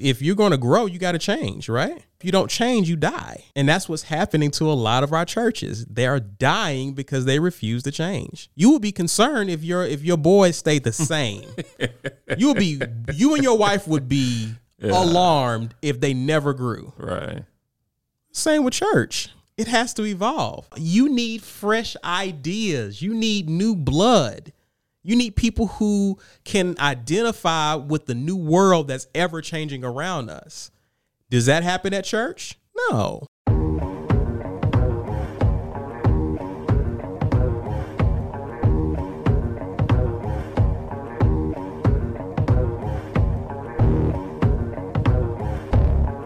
If you're going to grow, you got to change, right? If you don't change, you die. And that's what's happening to a lot of our churches. They are dying because they refuse to change. You would be concerned if your if your boys stayed the same. you would be you and your wife would be alarmed if they never grew. Right. Same with church. It has to evolve. You need fresh ideas. You need new blood. You need people who can identify with the new world that's ever changing around us. Does that happen at church? No.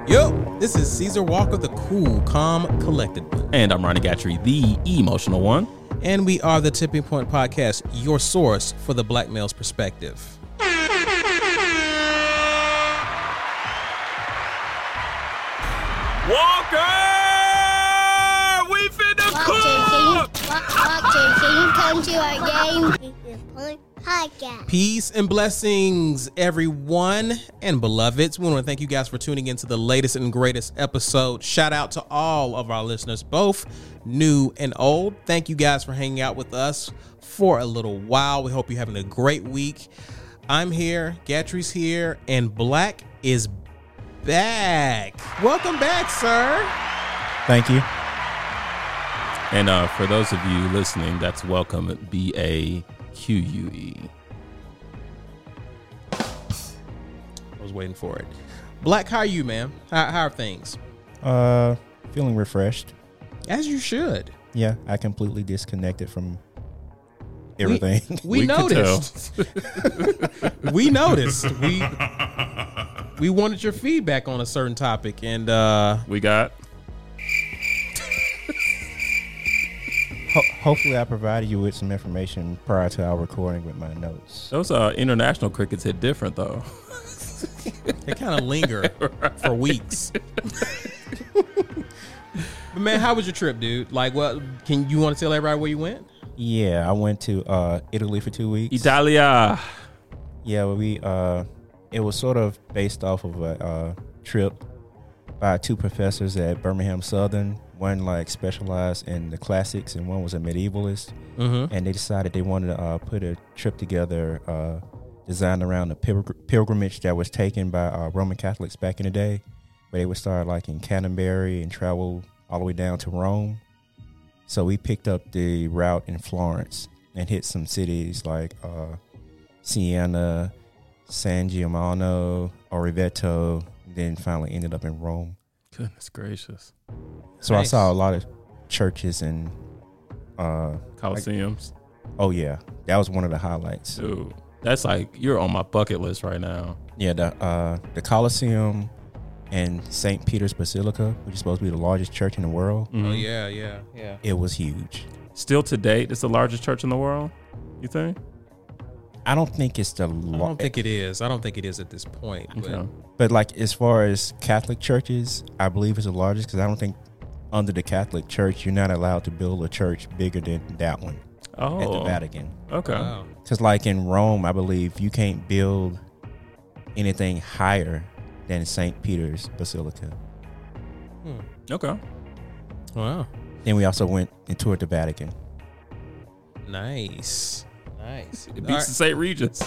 Yo, this is Caesar Walker, the cool, calm, collected one. And I'm Ronnie Gatrey, the emotional one. And we are the Tipping Point Podcast, your source for the black male's perspective. Walker! We finna Walter, can you, Wa- can you come to our game? Point Podcast. Peace and blessings, everyone and beloveds. We want to thank you guys for tuning in to the latest and greatest episode. Shout out to all of our listeners, both new and old. Thank you guys for hanging out with us for a little while. We hope you're having a great week. I'm here, Gatrey's here, and Blaque is back. Welcome back, sir. Thank you. And uh, for those of you listening, that's welcome B A Q U E. I was waiting for it. Blaque, how are you, man? How, how are things? Uh, feeling refreshed. As you should. Yeah, I completely disconnected from everything. We, We could noticed. we noticed. We we wanted your feedback on a certain topic, and uh, We got Ho- hopefully, I provided you with some information prior to our recording with my notes. those uh, international crickets hit different though. they kind of linger for weeks. but man, how was your trip, dude? Like, what can you want to tell everybody where you went? Yeah, I went to uh, Italy for two weeks. Italia. Yeah, we uh, it was sort of based off of a uh, trip by two professors at Birmingham Southern. One like specialized in the classics, and one was a medievalist. Mm-hmm. and they decided they wanted to uh, put a trip together uh, designed around the pilgr- pilgrimage that was taken by uh, Roman Catholics back in the day, where they would start like in Canterbury and travel all the way down to Rome. So we picked up the route in Florence and hit some cities like uh, Siena, San Giovanni, Orvieto, then finally ended up in Rome. Goodness gracious. So Nice. I saw a lot of churches and uh, Coliseums. oh yeah, that was one of the highlights. Dude. That's like you're on my bucket list right now. Yeah, the uh, the Colosseum and St. Peter's Basilica, which is supposed to be the largest church in the world, Oh Mhm. yeah, yeah, yeah. it was huge. Still to date, it's the largest church in the world. You think? I don't think it's the I don't think it is. I don't think it is at this point. But Okay. but like as far as Catholic churches, I believe it's the largest because I don't think under the Catholic Church you're not allowed to build a church bigger than that one Oh. at the oh. Vatican. Okay. wow. Because like in Rome, I believe you can't build anything higher than St. Peter's Basilica. Hmm. Okay. Wow. Then we also went and toured the Vatican. Nice. Nice. It beats All right. the St. Regis.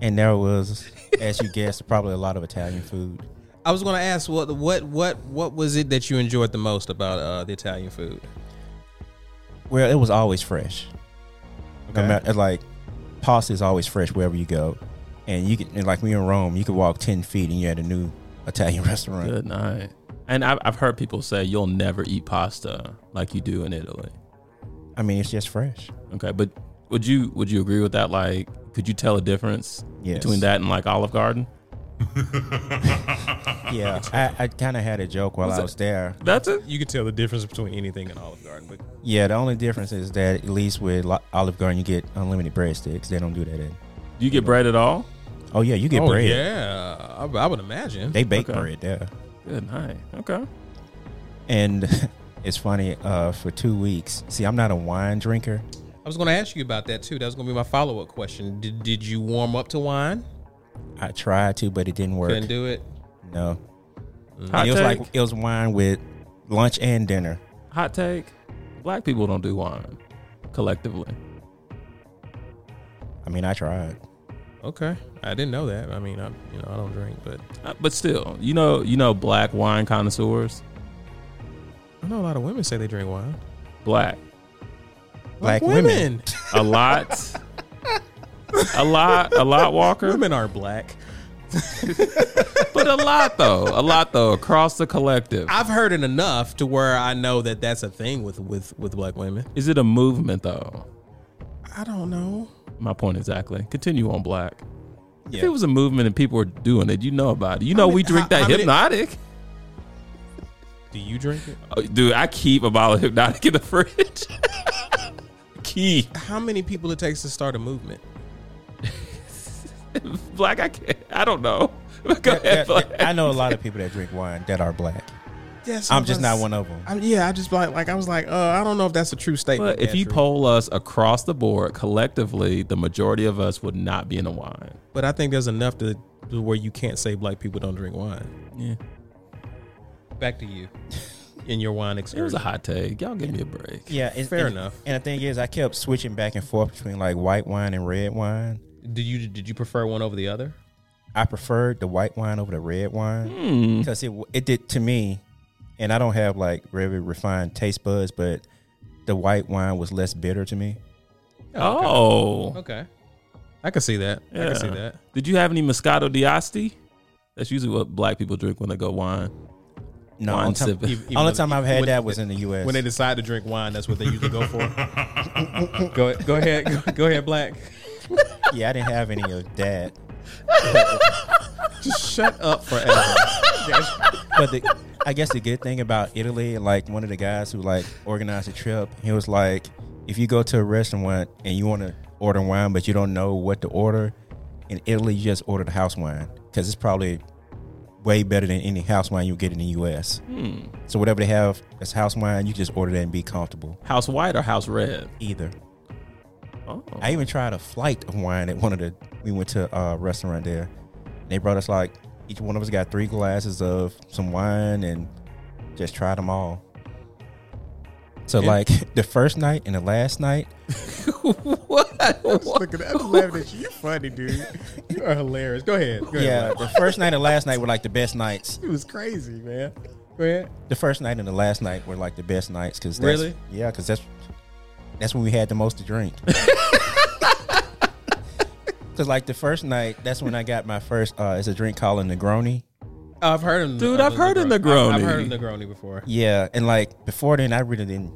And there was, as you guessed, probably a lot of Italian food. I was going to ask what what what what was it that you enjoyed the most about uh, the Italian food? Well, it was always fresh. Okay. matter, like pasta is always fresh wherever you go, and you can and like when you're in Rome, you could walk ten feet and you had a new Italian restaurant. Good night. And I've, I've heard people say you'll never eat pasta like you do in Italy. I mean, it's just fresh. Okay, but would you would you agree with that? Like, could you tell a difference Yes. between that and like Olive Garden? Yeah, I, I kind of had a joke while Was I it- was there. That's it. You can tell the difference between anything and Olive Garden, but Yeah, the only difference is that at least with Olive Garden, you get unlimited breadsticks. They don't do that. In. Do you get bread at all? Oh yeah, you get oh bread. yeah, I, I would imagine. They bake Okay. bread there. Good night. Okay. And it's funny. Uh, for two weeks, see, I'm not a wine drinker. I was going to ask you about that too. That was going to be my follow up question. Did did you warm up to wine? I tried to, but it didn't work. Couldn't do it. No, Hot and it was take. like it was wine with lunch and dinner. hot take. Black people don't do wine collectively. I mean, I tried. Okay, I didn't know that. I mean, I you know I don't drink, but Uh, But still, you know, you know, black wine connoisseurs. I know a lot of women say they drink wine. Black, Black women. a lot, a lot, a lot. Walker, Women are black. but a lot though, a lot though across the collective. I've heard it enough to where I know that that's a thing with with with Blaque women. Is it a movement though? I don't know. My point exactly. Continue on black. If it was a movement and people were doing it, you know about it. You know many- we drink how- that how many- Hpnotiq. Do you drink it? Oh, dude, I keep a bottle of Hpnotiq in the fridge. keep How many people it takes to start a movement? black. I can't. I don't know. Go Yeah, ahead, Blaque. yeah, I know a lot of people that drink wine that are black. Yes, I'm just not one of them. I, yeah, I just like like I was like, uh, I don't know if that's a true statement. But if you true. poll us across the board collectively, the majority of us would not be in a wine. but I think there's enough to, to where you can't say black people don't drink wine. Yeah, Back to you in your wine experience. it was a hot take. Y'all give me a break. Yeah, it's, Fair and- enough. And the thing is, I kept switching back and forth between like white wine and red wine. Did you did you prefer one over the other? I preferred the white wine over the red wine Hmm. because it it did to me, and I don't have like very refined taste buds, but the white wine was less bitter to me. Oh, Okay, I can see that. I can see that. Did you have any Moscato d'Asti? That's usually what black people drink when they go wine. No, Wine only time, sipping. Even- even only though- time I've had when- that was in the U.S. When they decide to drink wine, that's what they usually go for. go go ahead, go, go ahead, Blaque. yeah, I didn't have any of that. Just shut up forever. But the, I guess the good thing about Italy, like one of the guys who like organized the trip, he was like, if you go to a restaurant and you want to order wine, but you don't know what to order, in Italy you just order the house wine because it's probably way better than any house wine you get in the U.S. Hmm. So whatever they have as house wine, you just order that and be comfortable. House white or house red? Either. Oh, I even tried a flight of wine at one of the. We went to a restaurant there. And they brought us like each one of us got three glasses of some wine and just tried them all. So Yeah. like the first night and the last night, what? Look at. I'm laughing at you. You're funny, dude. You are hilarious. Go ahead. Go ahead. yeah, the first night and last night were like the best nights. It was crazy, man. Go ahead. The first night and the last night were like the best nights because Really? yeah, because that's that's when we had the most to drink. Because like the first night, that's when I got my first. uh It's a drink called a Negroni. I've heard of Negroni. Dude, I've heard of I've, Negroni. I've heard of Negroni before. Yeah, and like before then, I really didn't.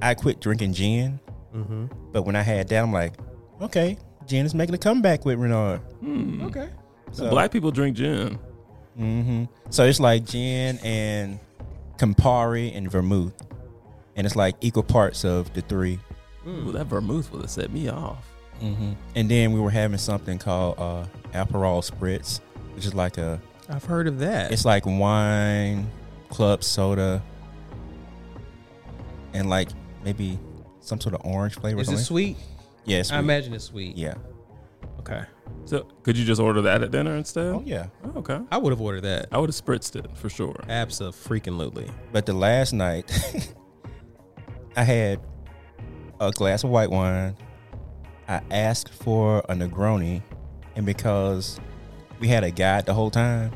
I quit drinking gin, Mm-hmm. but when I had that, I'm like, okay, gin is making a comeback with Renard. Hmm. Okay. So, Black people drink gin. hmm So it's like gin and Campari and vermouth, and it's like equal parts of the three. Ooh, that vermouth would have set me off. Mm-hmm. And then we were having something called uh, Aperol Spritz, which is like a, I've heard of that. it's like wine, club soda, and like maybe some sort of orange flavor. or Is it something. sweet? Yes. I imagine it's sweet. Yeah. Okay. So, could you just order that at dinner instead? Oh yeah. Oh, okay. I would have ordered that. I would have spritzed it for sure. Absolutely. Freaking lootly. But the last night, I had a glass of white wine. I asked for a Negroni, and because we had a guide the whole time,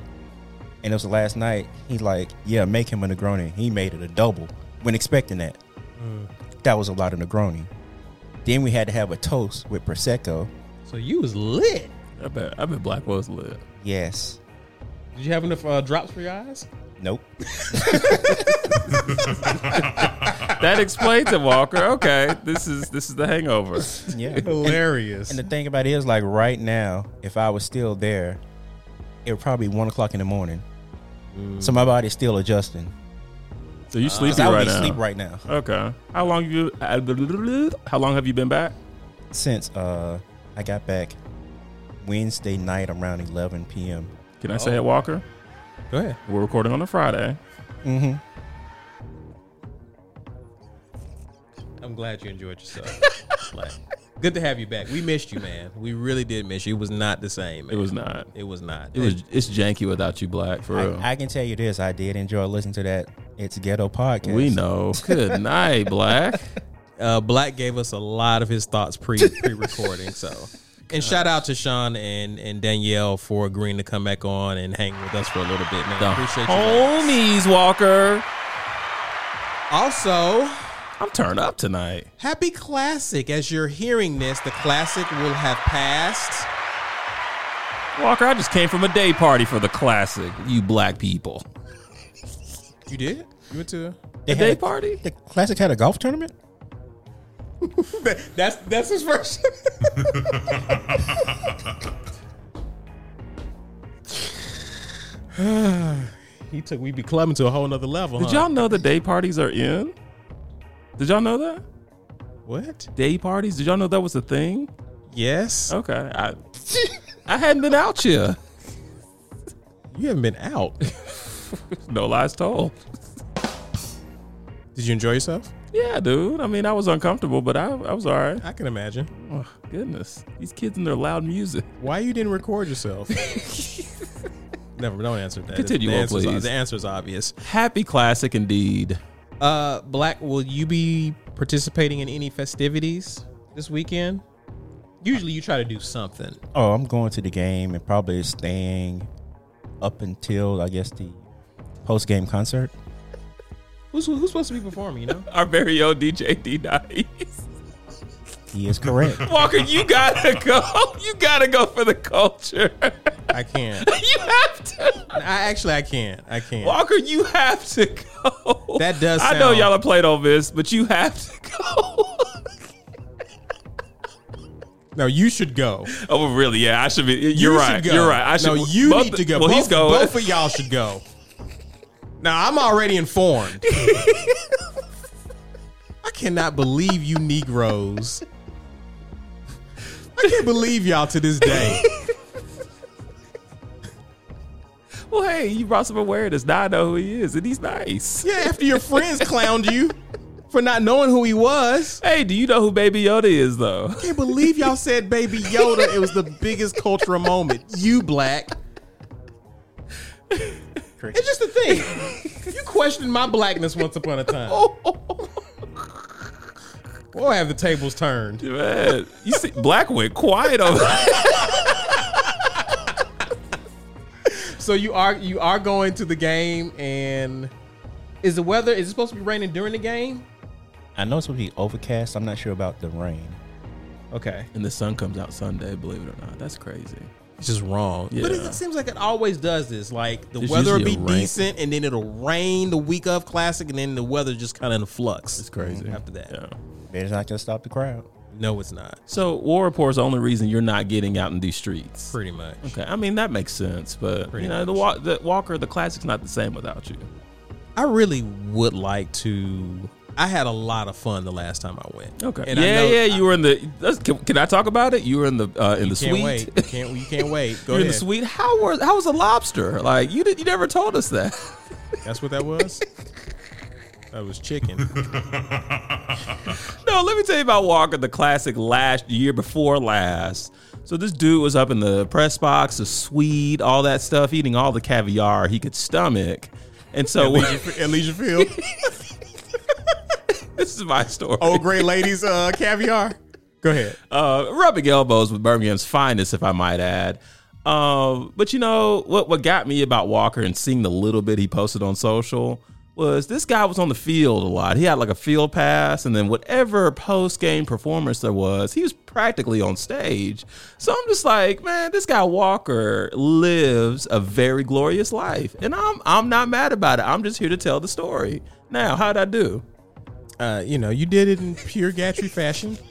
and it was the last night, he's like, "Yeah, make him a Negroni." He made it a double when expecting that. Mm. That was a lot of Negroni. Then we had to have a toast with prosecco. So you was lit. I bet. I bet Blaque was lit. Yes. Did you have enough uh, drops for your eyes? Nope. That explains it, Walker. Okay, this is this is the Hangover. Yeah. Hilarious. And the thing about it is, like right now, if I was still there, it would probably be one o'clock in the morning. So my body's still adjusting. So you Because sleepy I would right be now? asleep right now Okay. How long you? How long have you been back? since uh I got back Wednesday night around 11 p.m. Can I say it, Walker? Go ahead. We're recording on a Friday. Mm-hmm. I'm glad you enjoyed yourself. like, Good to have you back. We missed you, man. We really did miss you. It was not the same. Man. It was not. It was not. It was. It's janky without you, Blaque. For real. I, I can tell you this: I did enjoy listening to that. It's ghetto podcast. we know. Good night, Blaque. uh, Blaque gave us a lot of his thoughts pre pre recording. So, and shout out to Sean and and Danielle for agreeing to come back on and hang with us for a little bit, man. The Appreciate you. homies, Walker. Also, I'm turned up tonight. happy classic. As you're hearing this, the classic will have passed. Walker, I just came from a day party for the classic. You black people. You did? You went to? A day party? The classic had a golf tournament. That's that's his first. he took we be clubbing to a whole nother level. Did huh? y'all know the day parties are in? Did y'all know that? What? Day parties? Did y'all know that was a thing? Yes. Okay. I I hadn't been out here. You haven't been out. No lies told. Did you enjoy yourself? Yeah, dude. I mean, I was uncomfortable, but I, I was all right. I can imagine. Oh, goodness. These kids and their loud music. Why you didn't record yourself? Never. Don't answer that. Continue the on, answer's- please. The answer's obvious. Happy classic indeed. Uh, Blaque, will you be participating in any festivities this weekend? Usually, you try to do something. Oh, I'm going to the game and probably staying up until I guess the post game concert. Who's who's supposed to be performing? You know. Our very own DJ D Nice. He is correct. Walker, you gotta go. You gotta go for the culture. I can't. you have to. I actually I can't. I can't. Walker, you have to go. That does I know y'all have played on this, but you have to go. No, you should go. oh, really? Yeah, I should be. You're You right. You're right. I should. No, you both- need to go. Well, both, he's going. Both of y'all should go. Now I'm already informed. I cannot believe you Negroes. I can't believe y'all to this day. well, hey, you brought some awareness. Now I know who he is, and he's nice. Yeah, after your friends clowned you for not knowing who he was. Hey, do you know who Baby Yoda is, though? I can't believe y'all said Baby Yoda. It was the biggest cultural moment. You black. It's just the thing. You questioned my blackness once upon a time. Boy, have the tables turned. Man, you see, Blaque went quiet over. So you are you are going to the game, and is the weather? Is it supposed to be raining during the game? I know it's supposed to be overcast. I'm not sure about the rain. Okay, And the sun comes out Sunday, believe it or not. That's crazy. it's just wrong. But it, it seems like it always does this. Like the There's weather will be usually a rain- decent, and then it'll rain the week of classic, and then the weather just kind of in flux. It's crazy. after that. Yeah. But it's not gonna stop the crowd. No, it's not. So War Report's the only reason you're not getting out in these streets. Pretty much. Okay, I mean that makes sense, but Pretty you know the, wa- the Walker, the classic's not the same without you. I really would like to. I had a lot of fun the last time I went. Okay, and I yeah, know- yeah, you were in the. let's- Can, can I talk about it? You were in the uh, in You the can't suite. wait. You can't. You can't wait. Go You're in the suite. How was how was a lobster? Like you did, you never told us that. That's what that was. that was chicken. No, let me tell you about Walker, the classic last year before last. So this dude was up in the press box, the suite, all that stuff, eating all the caviar he could stomach. And so at Legion Field. this is my story. Old great ladies uh, caviar. Go ahead. uh, rubbing elbows with Birmingham's finest, if I might add. Um, but you know what? What got me about Walker and seeing the little bit he posted on social was this guy was on the field a lot. He had like a field pass, and then whatever post game performance there was, he was practically on stage. So I'm just like, man, this guy Walker lives a very glorious life, and I'm I'm not mad about it. I'm just here to tell the story. Now, how'd I do? Uh, you know, you did it in pure Gatrey fashion.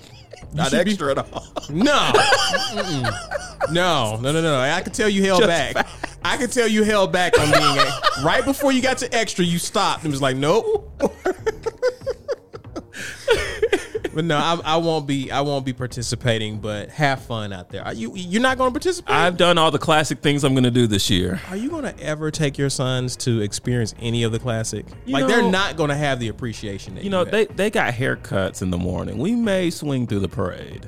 You Not should be- extra at all. No. No, no, no, no. I can tell you held Just back. I can tell you held back on being a, right before you got to extra. You stopped and was like, nope. but no, I, I won't be. I won't be participating. But have fun out there. Are you? You're not going to participate. I've done all the classic things I'm going to do this year. Are you going to ever take your sons to experience any of the classic? You like they're not going to have the appreciation that You know, have. they, they got haircuts in the morning. We may swing through the parade.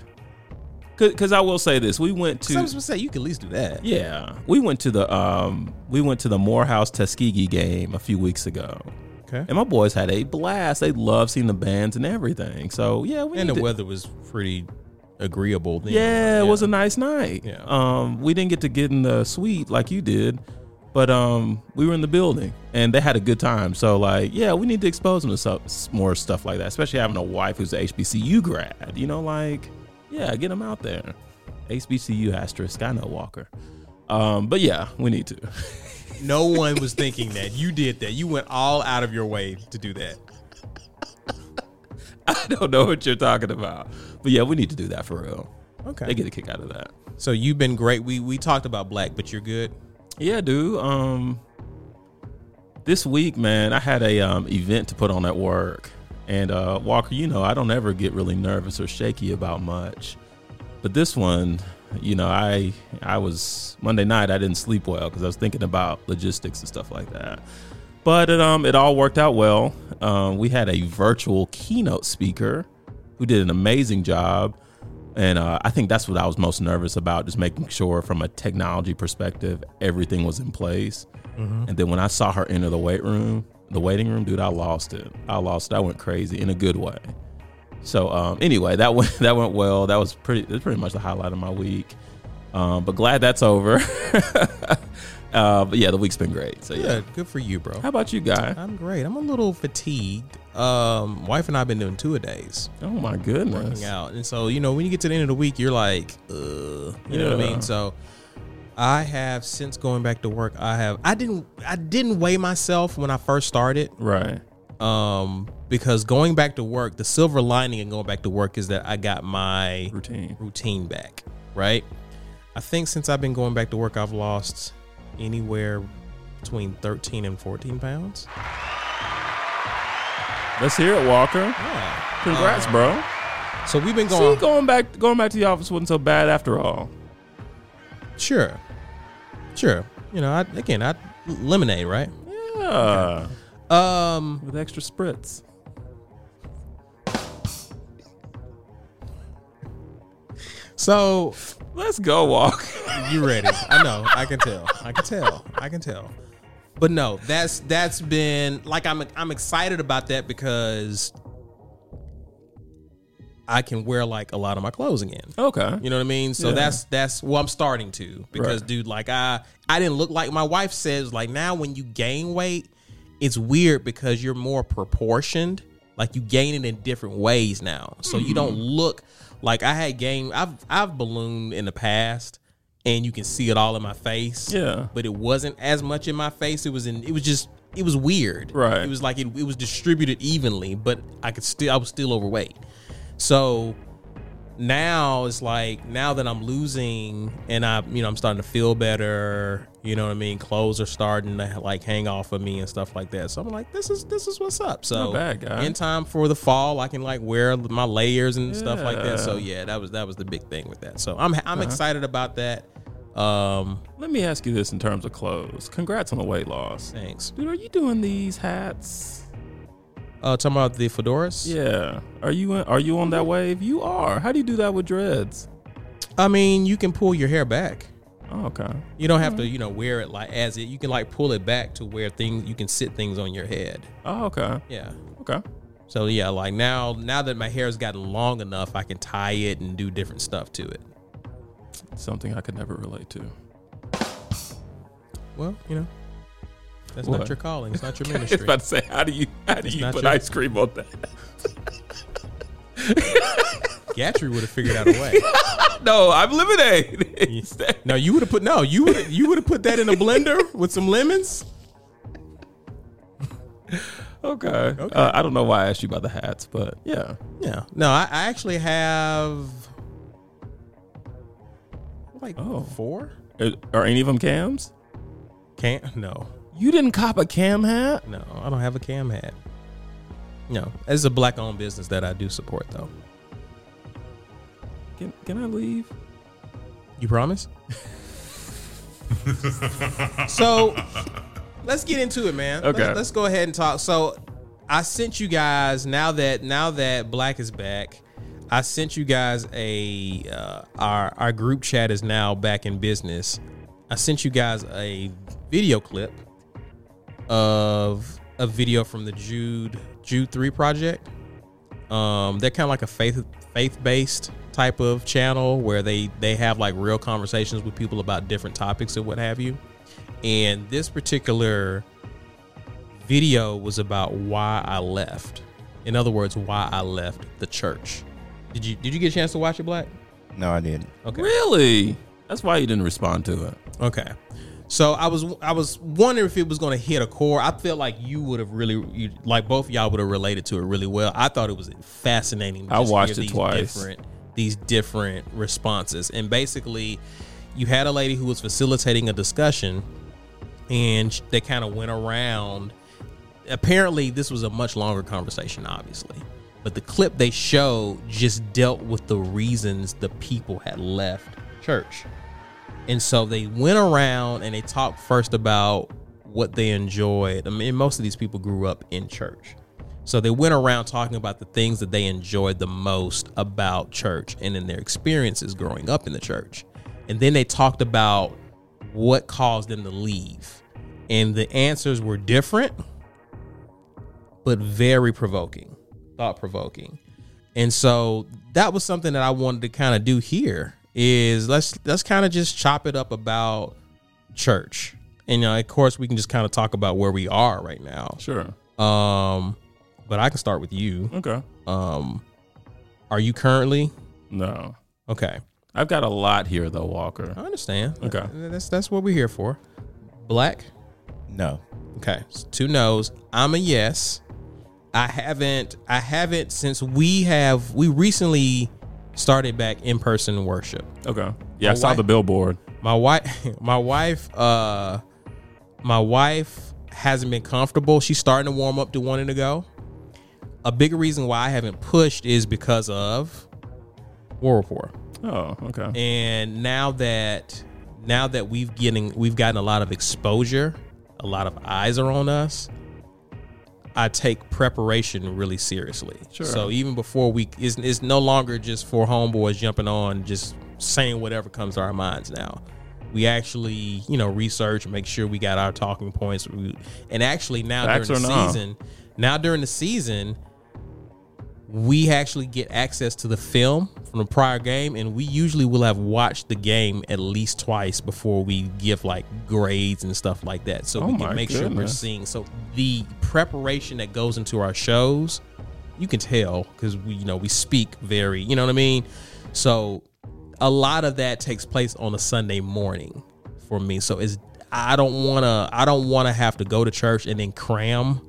Because I will say this, we went to. I was gonna say you can at least do that. yeah, we went to the um we went to the Morehouse Tuskegee game a few weeks ago, Okay. and my boys had a blast. They loved seeing the bands and everything. So yeah, we And the to- weather was pretty agreeable. Then, Yeah, it was a nice night. Yeah. Um, we didn't get to get in the suite like you did, but um, we were in the building and they had a good time. So like, yeah, we need to expose them to some, more stuff like that, especially having a wife who's a HBCU grad. You know, like, yeah, get them out there. HBCU asterisk. I know Walker. Um, but yeah, we need to. No one was thinking that you did that. You went all out of your way to do that. I don't know what you're talking about, but yeah, we need to do that for real. Okay. They get a kick out of that. So you've been great. We we talked about Blaque, but you're good. Yeah, dude. Um, this week, man, I had a um event to put on at work, and uh, Walker, you know, I don't ever get really nervous or shaky about much, but this one, you know, I I was Monday night. I didn't sleep well because I was thinking about logistics and stuff like that. But it, um, it all worked out well. Um, we had a virtual keynote speaker who did an amazing job. And uh, I think that's what I was most nervous about, just making sure from a technology perspective, everything was in place. And then when I saw her enter the weight room, the waiting room, dude, I lost it. I lost it. I went crazy in a good way. So um, anyway, that went that went well. That was pretty. That's pretty much the highlight of my week. Um, but glad that's over. uh, but yeah, the week's been great. So yeah. Good. Good for you, bro. How about you, guy? I'm great. I'm a little fatigued. Um, wife and I've been doing two a days, Oh my goodness. working out, and so you know when you get to the end of the week, you're like, uh, you know what I mean. So I have since going back to work. I have. I didn't. I didn't weigh myself when I first started. Right. Um, because going back to work, the silver lining in going back to work is that I got my Routine. routine back, right? I think since I've been going back to work, I've lost anywhere between 13 and 14 pounds. Let's hear it, Walker. Yeah. Congrats, bro. So we've been See, going, going back going back to the office wasn't so bad after all. sure, sure. You know, I, again, I lemonade, right? Yeah. Um, With extra spritz. so Let's go, Walk. You ready? I know. I can tell. I can tell. I can tell. But no, that's that's been like I'm I'm excited about that because I can wear like a lot of my clothes again. okay. You know what I mean? So Yeah. that's that's well I'm starting to because Right. dude, like I I didn't look like my wife says like now when you gain weight, it's weird because you're more proportioned. Like you gain it in different ways now. So you don't mm-hmm. look like I had gained I've I've ballooned in the past and you can see it all in my face. Yeah. But it wasn't as much in my face. It was in it was just it was weird. Right. It was like it, it was distributed evenly, but I could still I was still overweight. So now it's like now that I'm losing and I you know I'm starting to feel better, you know what I mean? Clothes are starting to like hang off of me and stuff like that. So I'm like this is this is what's up. So bad, in time for the fall I can like wear my layers and stuff like that. So Yeah. yeah, that was that was the big thing with that. So I'm I'm excited about that. Um Let me ask you this in terms of clothes. Congrats on the weight loss. thanks. Dude, are you doing these hats? Uh talking about the fedoras? Yeah. Are you are you on that wave? You are. How do you do that with dreads? I mean, you can pull your hair back. Oh, okay. You don't have to, you know, wear it like as it. You can like pull it back to where things you can sit things on your head. Oh, okay. Yeah. Okay. So yeah, like now now that my hair's gotten long enough, I can tie it and do different stuff to it. Something I could never relate to. Well, you know, that's What? not your calling. It's not your ministry. I was about to say, how do you how do It's you put your- ice cream on that? Gatrey would have figured out a way. no, I'm lemonade. No, you would have put no, you would you would have put that in a blender with some lemons. okay. Uh, I don't know why I asked you about the hats, but yeah. Yeah. No, I, I actually have like Oh. four. Are, are any of them cams? Can't no. You didn't cop a cam hat? No, I don't have a cam hat. No, it's a black owned business that I do support though. Can, can I leave? You promise? so let's get into it, man. Okay. Let's, let's go ahead and talk. So I sent you guys now that now that Blaque is back. I sent you guys a uh, our our group chat is now back in business. I sent you guys a video clip of a video from the Jude Jude Three project. Um, they're kind of like a faith faith based type of channel where they they have like real conversations with people about different topics and what have you. And this particular video was about why I left. In other words, why I left the church. Did you did you get a chance to watch it, Blaque? No, I didn't. Okay. Really? That's why you didn't respond to it. Okay. So I was I was wondering if it was going to hit a core. I felt like you would have really you, like both of y'all would have related to it really well. I thought it was fascinating. I watched it twice. Different, these different responses, and basically, you had a lady who was facilitating a discussion, and they kind of went around. Apparently, this was a much longer conversation, obviously, but the clip they showed just dealt with the reasons the people had left church. And so they went around and they talked first about what they enjoyed. I mean, most of these people grew up in church. So they went around talking about the things that they enjoyed the most about church and in their experiences growing up in the church. And then they talked about what caused them to leave. And the answers were different, but very provoking, thought provoking. And so that was something that I wanted to kind of do here is let's let's kind of just chop it up about church. And you know, of course we can just kind of talk about where we are right now. Sure. Um but I can start with you. Okay. Um are you currently No. okay? I've got a lot here though, Walker. I understand. Okay. That's that's what we're here for. Blaque? No. Okay, so two no's. I'm a yes. I haven't. I haven't since we have. We recently started back in person worship. Okay. Yeah, I saw wife- the billboard. My wife. My wife. Uh, my wife hasn't been comfortable. She's starting to warm up to wanting to go. A big reason why I haven't pushed is because of War Report. Oh, okay. and now that now that we've getting we've gotten a lot of exposure a lot of eyes are on us i take preparation really seriously Sure. so even before we it's, it's no longer just for homeboys jumping on just saying whatever comes to our minds now we actually you know research make sure we got our talking points and actually now Facts during the no? season now during the season we actually get access to the film from the prior game and we usually will have watched the game at least twice before we give like grades and stuff like that. So Oh we can make sure we're seeing so the preparation that goes into our shows you can tell because we you know we speak very you know what i mean? So a lot of that takes place on a sunday morning for me. So it's i don't want to i don't want to have to go to church and then cram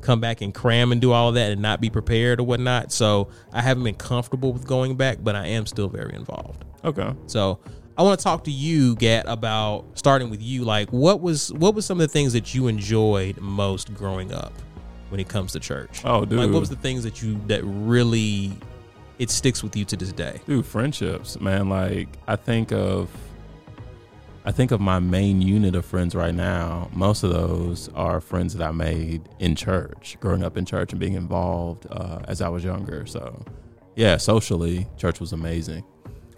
come back and cram and do all that and not be prepared or whatnot so i haven't been comfortable with going back but i am still very involved Okay. so I want to talk to you, Gat, about starting with you. Like, what was what was some of the things that you enjoyed most growing up when it comes to church? Oh, dude, like what was the things that you that really it sticks with you to this day? Dude, friendships, man. Like I think of I think of my main unit of friends right now. Most of those are friends that I made in church, growing up in church and being involved uh, as I was younger. So, yeah, socially, church was amazing.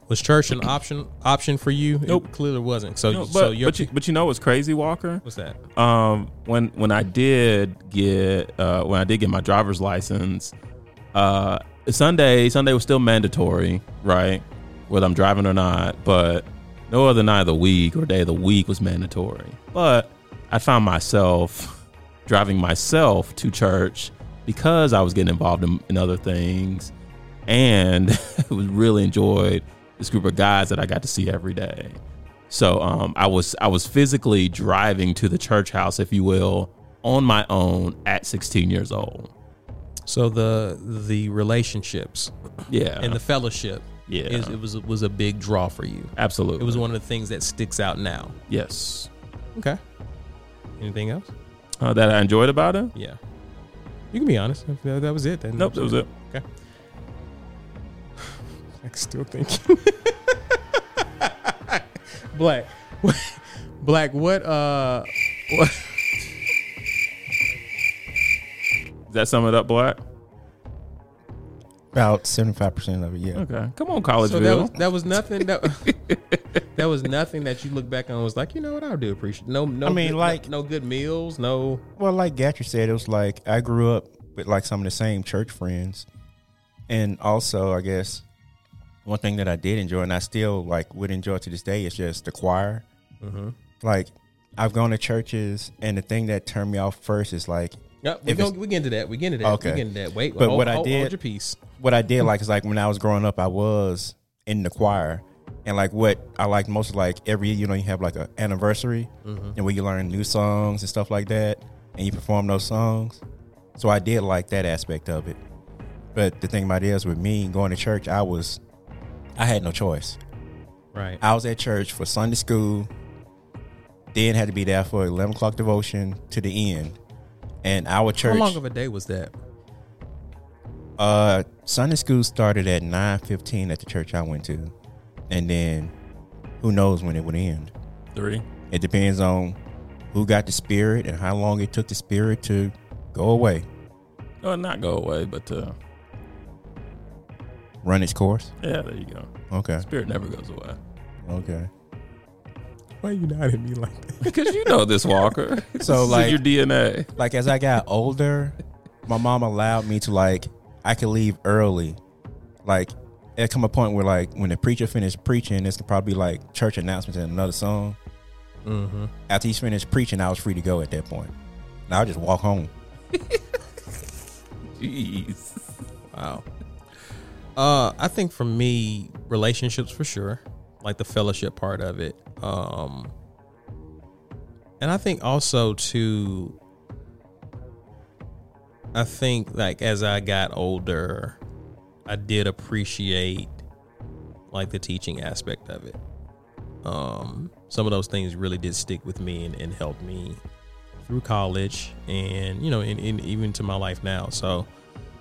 Was church an option option for you? Nope. It clearly wasn't. So, No, but, so you're, but, you, but you know what's crazy, Walker? what's that? um when when I did get uh when I did get my driver's license, uh Sunday Sunday was still mandatory, right? Whether I'm driving or not, but no other night of the week or day of the week was mandatory. But I found myself driving myself to church because I was getting involved in, in other things and was really enjoyed this group of guys that I got to see every day. So um, I was I was physically driving to the church house, if you will, on my own at 16 years old. So the the relationships Yeah, and the fellowship, Yeah. is, it was was a big draw for you. absolutely. It was one of the things that sticks out now. yes Okay. Anything else? uh, that I enjoyed about it. Yeah. You can be honest. If That, that was it. Then Nope, that was it. Okay. I'm still thinking. Blaque. Blaque. What? Uh. What? Does that sum it up, Blaque? About seventy five percent of it. Yeah. Okay, come on, So that was Collegeville. that was nothing that that was nothing that you look back on and was like, you know what, I do appreciate no no I mean, good- like- no, no good meals, no Well, like Gatcher said, it was like I grew up with like some of the same church friends, and also I guess one thing that I did enjoy, and I still like would enjoy to this day, is just the choir. Mm-hmm. Like I've gone to churches, and the thing that turned me off first is like Yeah, we If go, it's- we get into that. We get into that. Okay. We get into that. Wait, But hold, what I hold, did- hold your piece. What I did like is like when I was growing up, I was in the choir, and like what I liked most, like every year, you know, you have like an anniversary, mm-hmm. and where you learn new songs and stuff like that, and you perform those songs. So I did like that aspect of it. But the thing about it is, with me going to church, I was, I had no choice. Right. I was at church for Sunday school, then had to be there for eleven o'clock devotion to the end, and our church. How long of a day was that? Uh, Sunday school started at nine fifteen at the church I went to, and then who knows when it would end. Three. It depends on who got the spirit and how long it took the spirit to go away, Oh, not go away, but uh, run its course. yeah, there you go. Okay, Spirit never goes away. okay. Why you not at me like that? Because you know this, Walker. So, like- your DNA. Like as I got older, my mom allowed me to like I could leave early. Like it come a point where like when the preacher finished preaching, this could probably be like church announcements and another song. Mm-hmm. After he's finished preaching, I was free to go at that point. Now I just walk home. Jeez. Wow. Uh, I think for me, relationships for sure, like the fellowship part of it. Um, and I think also too. I think like as I got older, I did appreciate like the teaching aspect of it. Um, some of those things really did stick with me and, and helped me through college and you know in, in even to my life now. So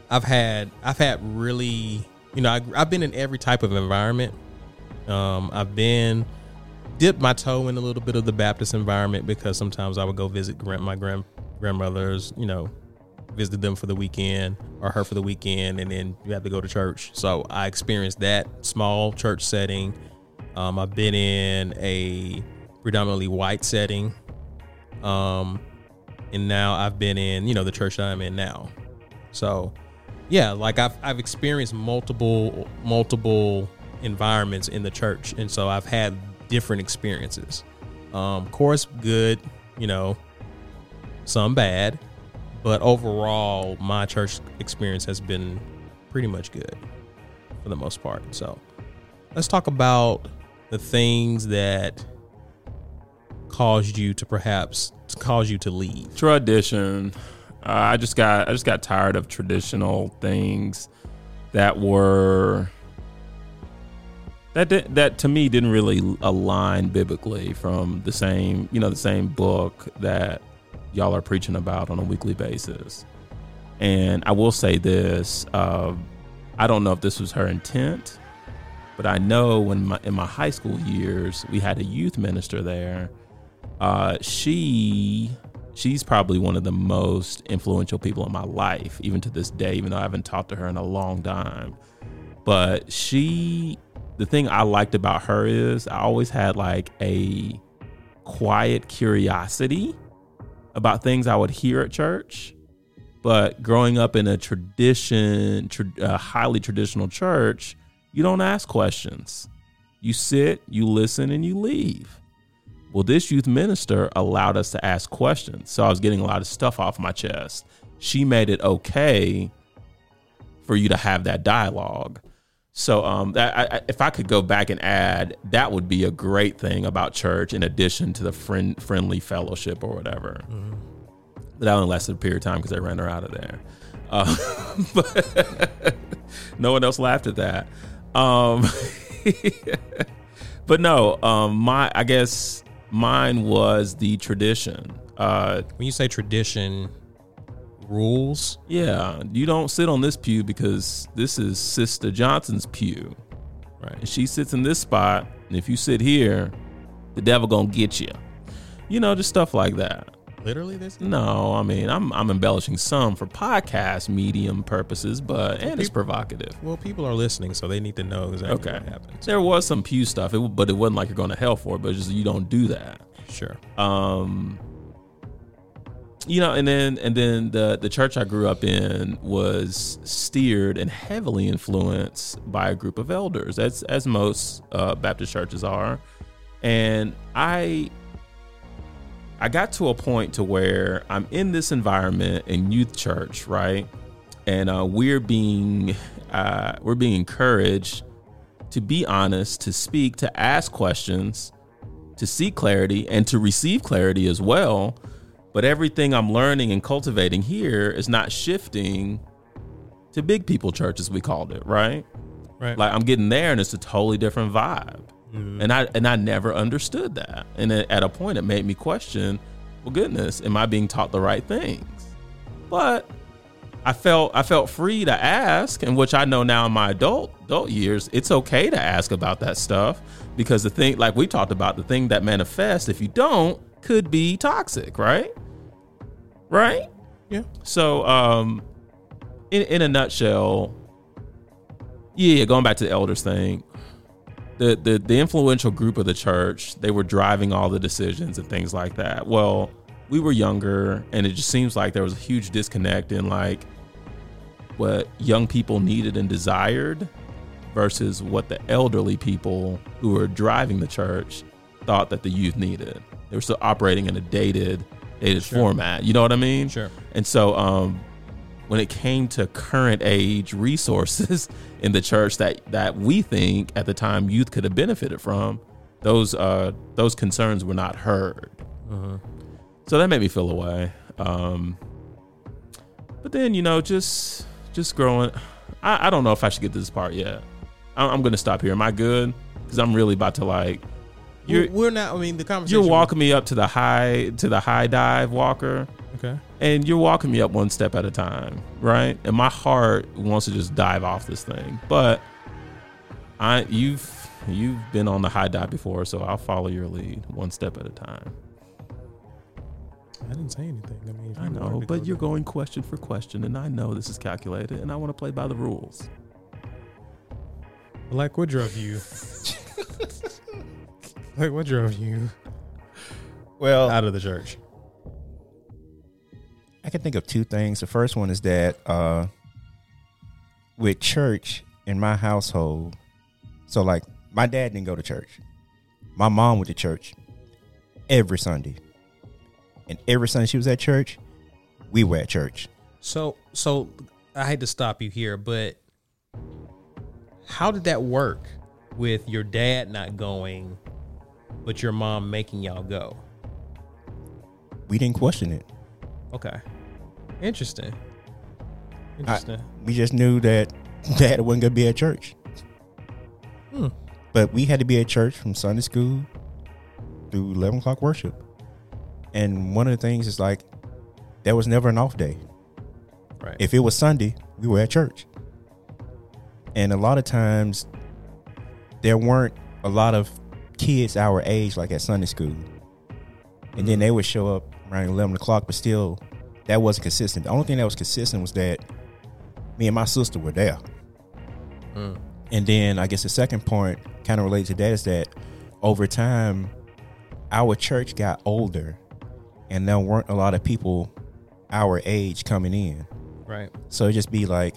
I've had I've had really you know I, I've been in every type of environment. Um, I've been dipped my toe in a little bit of the Baptist environment because sometimes I would go visit grand, my grand grandmothers. You know, visit them for the weekend or her for the weekend, and then you have to go to church. So I experienced that small church setting. Um, I've been in a predominantly white setting. Um, and now I've been in, you know, the church that I'm in now. So, yeah, like I've I've experienced multiple multiple environments in the church, and so I've had different experiences. Um, course, good, you know, some bad, but overall, my church experience has been pretty much good for the most part. So, let's talk about the things that caused you to perhaps cause you to leave. tradition. Uh, I just got I just got tired of traditional things that were that did, that to me didn't really align biblically from the same you know the same book that y'all are preaching about on a weekly basis. And I will say this: uh, I don't know if this was her intent, but I know when my, in my high school years we had a youth minister there uh, she she's probably one of the most influential people in my life, even to this day, even though I haven't talked to her in a long time. But she, the thing I liked about her is I always had like a quiet curiosity about things I would hear at church. But growing up in a tradition, tra- a highly traditional church, you don't ask questions. You sit, you listen, and you leave. Well, this youth minister allowed us to ask questions. So I was getting a lot of stuff off my chest. She made it okay for you to have that dialogue. So um, that, I, I- if I could go back and add, that would be a great thing about church in addition to the friend, friendly fellowship or whatever. But that only lasted a period of time because I ran her out of there. Uh, but no one else laughed at that. Um, but no, um, my I guess mine was the tradition. Uh, When you say tradition, rules, yeah, you don't sit on this pew because this is Sister Johnson's pew. right? And she sits in this spot, and if you sit here, the devil gonna get you. You know, just stuff like that. Literally this? No, I mean I'm I'm embellishing some for podcast medium purposes, but and it's provocative. Well, people are listening, so they need to know exactly Okay. what happens. There was some pew stuff, it, but it wasn't like you're going to hell for it. But it's just you don't do that. Sure. um you know and then and then the the church i grew up in was steered and heavily influenced by a group of elders as as most uh, baptist churches are and i i got to a point to where i'm in this environment in youth church right and uh, we're being uh, we're being encouraged to be honest to speak to ask questions to seek clarity and to receive clarity as well. But everything I'm learning and cultivating here is not shifting to big people church, as we called it, right? Right. Like I'm getting there and it's a totally different vibe. Mm-hmm. And I and I never understood that. And it- at a point it made me question, well goodness, am I being taught the right things? But I felt I felt free to ask, and which I know now in my adult adult years, it's okay to ask about that stuff because the thing, like we talked about, the thing that manifests if you don't could be toxic, right? Right. yeah. So, um, in in a nutshell, yeah, going back to the elders thing, the the the influential group of the church, they were driving all the decisions and things like that. Well, we were younger, and it just seems like there was a huge disconnect in like what young people needed and desired versus what the elderly people who were driving the church thought that the youth needed. They were still operating in a dated, dated format. You know what I mean? Sure. And so, um, when it came to current age resources in the church that that we think at the time youth could have benefited from, those uh, those concerns were not heard. So that made me feel away. Um, but then you know, just just growing. I, I don't know if I should get to this part yet. I'm, I'm going to stop here. Am I good? Because I'm really about to like. You're We're, not. I mean, the conversation. you're walking me up to the high to the high dive, Walker Okay. and you're walking me up one step at a time, right? And my heart wants to just dive off this thing, but I you've you've been on the high dive before, so I'll follow your lead one step at a time. I didn't say anything. I mean, I know, but you're going question for question, and I know this is calculated, and I want to play by the rules. Like, drove you? like, what drove you Well, out of the church? I can think of two things. The first one is that uh, with church in my household, so like my dad didn't go to church. My mom went to church every Sunday. And every Sunday she was at church, we were at church. So, so I hate to stop you here, but how did that work with your dad not going, but your mom making y'all go? We didn't question it. Okay, interesting. Interesting. We just knew that dad wasn't going to be at church. Hmm. But we had to be at church from Sunday school through 11 o'clock worship. And one of the things is like, there was never an off day. right. if it was Sunday, we were at church. And a lot of times there weren't a lot of kids our age like at Sunday school. And then they would show up around eleven o'clock, but still that wasn't consistent. The only thing that was consistent was that me and my sister were there. Hmm. And then I guess the second point kind of related to that is that over time our church got older and there weren't a lot of people our age coming in. right. So it just be like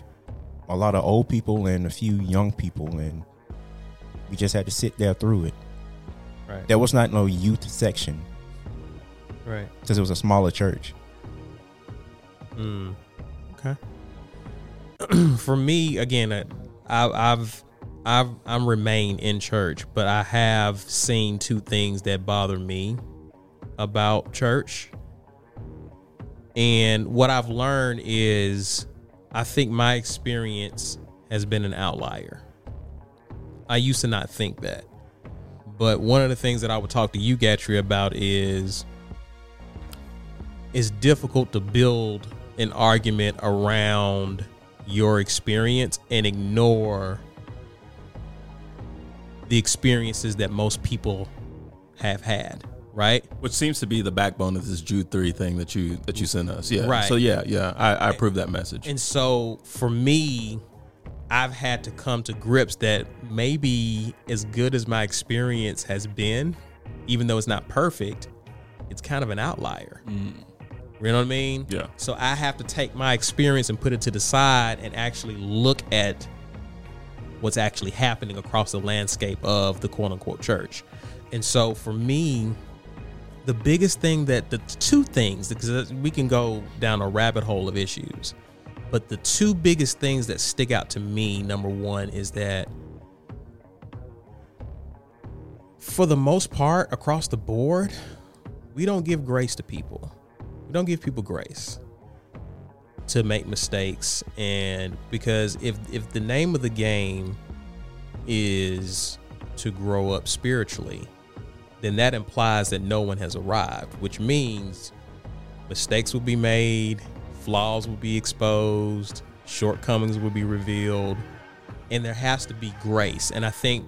a lot of old people and a few young people, and we just had to sit there through it. Right. There was not no youth section Right. because it was a smaller church. Mm. Okay. For me, again, I, I- I've I've I'm remain in church, but I have seen two things that bother me about church. And what I've learned is I think my experience has been an outlier. I used to not think that. But one of the things that I would talk to you, Gatrey, about is it's difficult to build an argument around your experience and ignore the experiences that most people have had. right? Which seems to be the backbone of this Jude three thing that you that you sent us. Yeah. Right. So yeah, yeah, I, I approve that message. And so for me, I've had to come to grips that maybe as good as my experience has been, even though it's not perfect, it's kind of an outlier. Mm. You know what I mean? Yeah. So I have to take my experience and put it to the side and actually look at what's actually happening across the landscape of the quote unquote church. And so for me, the biggest thing that the two things, because we can go down a rabbit hole of issues, but the two biggest things that stick out to me, number one, is that for the most part, across the board, we don't give grace to people. We don't give people grace to make mistakes. And because if if the name of the game is to grow up spiritually, then that implies that no one has arrived, which means mistakes will be made, flaws will be exposed, shortcomings will be revealed, and there has to be grace. And I think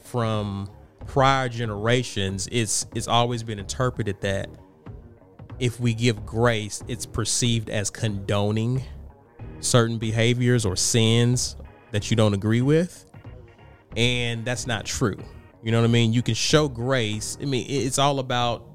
from prior generations, it's it's always been interpreted that if we give grace, it's perceived as condoning certain behaviors or sins that you don't agree with. And that's not true. You know what I mean? You can show grace. I mean, it's all about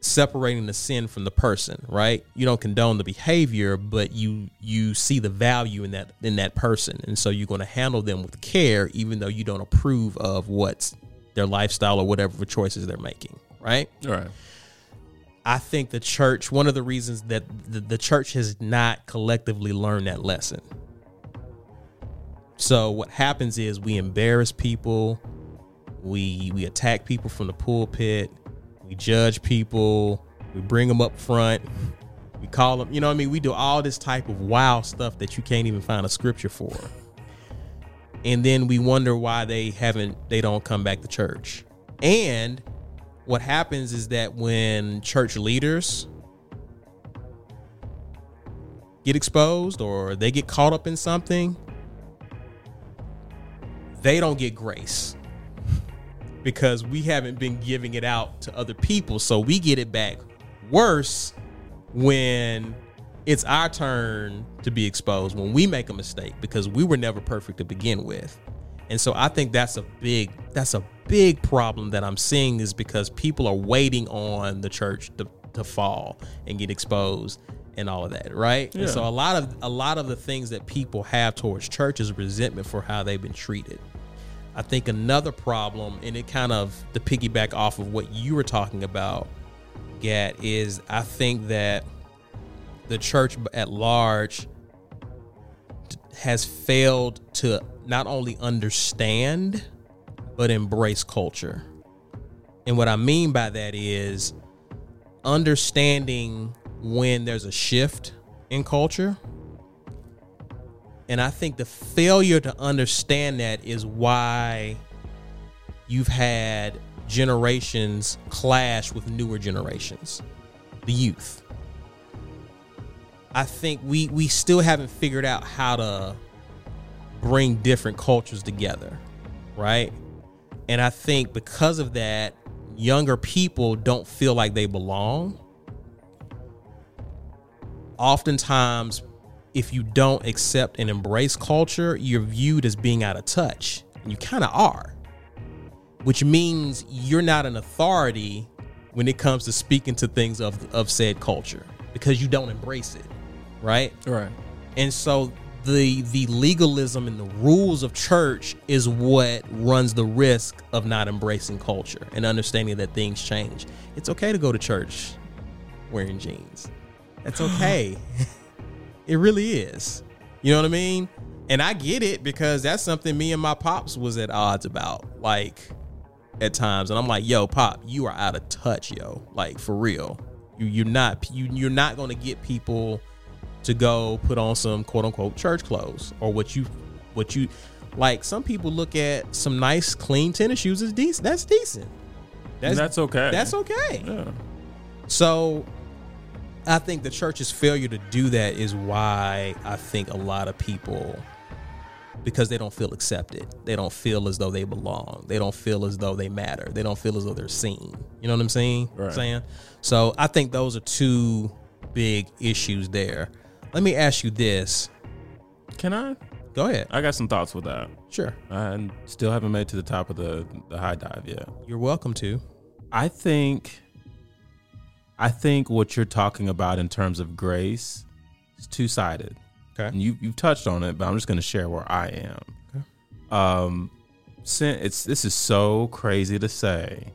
separating the sin from the person, right? You don't condone the behavior, but you you see the value in that in that person. And so you're going to handle them with care even though you don't approve of what's their lifestyle or whatever choices they're making, right? All right. I think the church, one of the reasons that the, the church has not collectively learned that lesson. So what happens is we embarrass people, we we attack people from the pulpit, we judge people, we bring them up front, we call them, you know what I mean? We do all this type of wild stuff that you can't even find a scripture for. And then we wonder why they haven't they don't come back to church. And what happens is that when church leaders get exposed or they get caught up in something, they don't get grace because we haven't been giving it out to other people. So we get it back worse when it's our turn to be exposed when we make a mistake because we were never perfect to begin with. And so I think that's a big that's a big problem that I'm seeing is because people are waiting on the church to, to fall and get exposed and all of that, right? And so a lot of a lot of the things that people have towards church is resentment for how they've been treated. I think another problem, and it kind of to piggyback off of what you were talking about, Gat, is I think that the church at large has failed to not only understand but embrace culture. And what I mean by that is understanding when there's a shift in culture. And I think the failure to understand that is why you've had generations clash with newer generations, the youth. I think we we still haven't figured out how to bring different cultures together, right? And I think because of that, younger people don't feel like they belong. Oftentimes, if you don't accept and embrace culture, you're viewed as being out of touch. And you kind of are, which means you're not an authority when it comes to speaking to things of, of said culture because you don't embrace it, right? Right. And so the the legalism and the rules of church is what runs the risk of not embracing culture and understanding that things change. It's okay to go to church wearing jeans. That's okay. it really is. You know what I mean? And I get it because that's something me and my pops was at odds about. Like at times and I'm like, "Yo, pop, you are out of touch, yo. Like for real. You you're not you you're not going to get people to go put on some quote unquote church clothes or what you what you like some people look at some nice clean tennis shoes as decent that's decent And that's okay. that's okay Yeah. so i think the church's failure to do that is why i think a lot of people because they don't feel accepted. They don't feel as though they belong. They don't feel as though they matter. They don't feel as though they're seen. You know what I'm saying? Right. Saying. So I think those are two big issues there. Let me ask you this. Can I? Go ahead. I got some thoughts with that. Sure. I still haven't made to the top of the the high dive yet. You're welcome to. I think I think what you're talking about in terms of grace is two sided. Okay. And you you've touched on it, but I'm just going to share where I am. Um, sin, it's this is so crazy to say,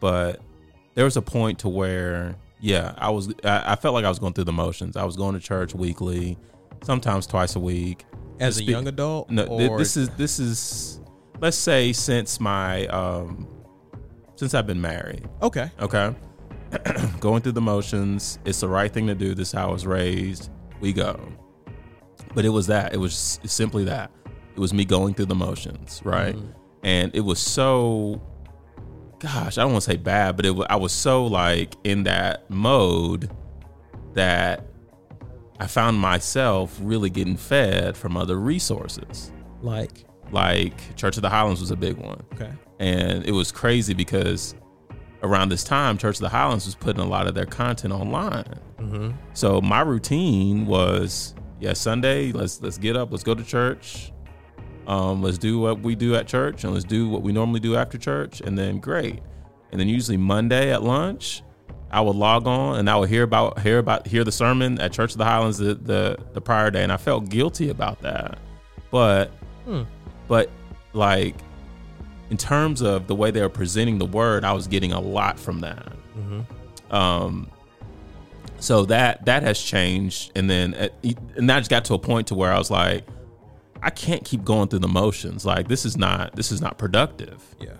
but there was a point to where yeah, I was I, I felt like I was going through the motions. I was going to church weekly, sometimes twice a week. As a young adult? No, or- this is this is let's say since my um since I've been married. Okay. Okay. Going through the motions. It's the right thing to do. This is how I was raised. We go. But it was that. It was simply that. It was me going through the motions, right? Mm-hmm. And it was so, gosh, I don't want to say bad, but it was, I was so like in that mode that I found myself really getting fed from other resources. Like, Like Church of the Highlands was a big one okay. and it was crazy because around this time church of the highlands was putting a lot of their content online. So my routine was yeah sunday let's let's get up let's go to church. Um, let's do what we do at church and let's do what we normally do after church and then great. And then usually monday at lunch i would log on and i would hear about hear about hear the sermon at church of the highlands the the, the prior day. And i felt guilty about that. But but like in terms of the way they were presenting the word, I was getting a lot from that. Um, so that that has changed, and then uh, and that just got to a point to where I was like, I can't keep going through the motions. Like this is not this is not productive. Yeah.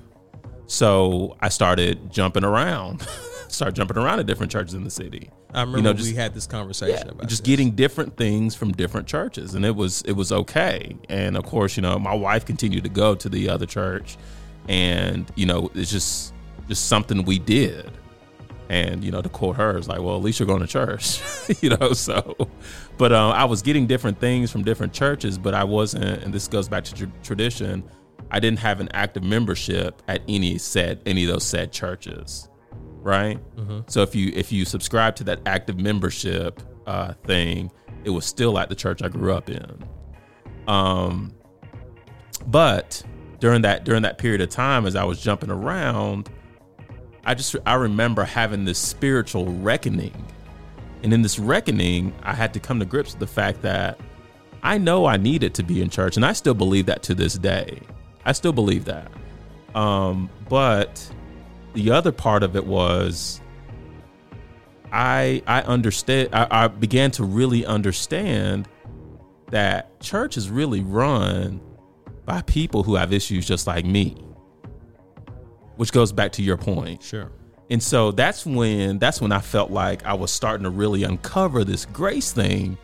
So I started jumping around, start jumping around at different churches in the city. I remember You know, we had this conversation Yeah, about just this. getting different things from different churches, and it was it was okay. And of course, you know, my wife continued to go to the other church, and you know, it's just just something we did. And you know, to quote her, it's like, well, at least you're going to church, you know. So, but um, I was getting different things from different churches, but I wasn't. And this goes back to tr- tradition. I didn't have an active membership at any said any of those said churches right? So if you if you subscribe to that active membership uh, thing, it was still at the church I grew up in. Um, but during that during that period of time, as I was jumping around, I just I remember having this spiritual reckoning, and in this reckoning, I had to come to grips with the fact that I know I needed to be in church, and I still believe that to this day. I still believe that. Um, but the other part of it was I I understand I, I began to really understand that church is really run by people who have issues just like me. Which goes back to your point. Sure. And so that's when that's when I felt like I was starting to really uncover this grace thing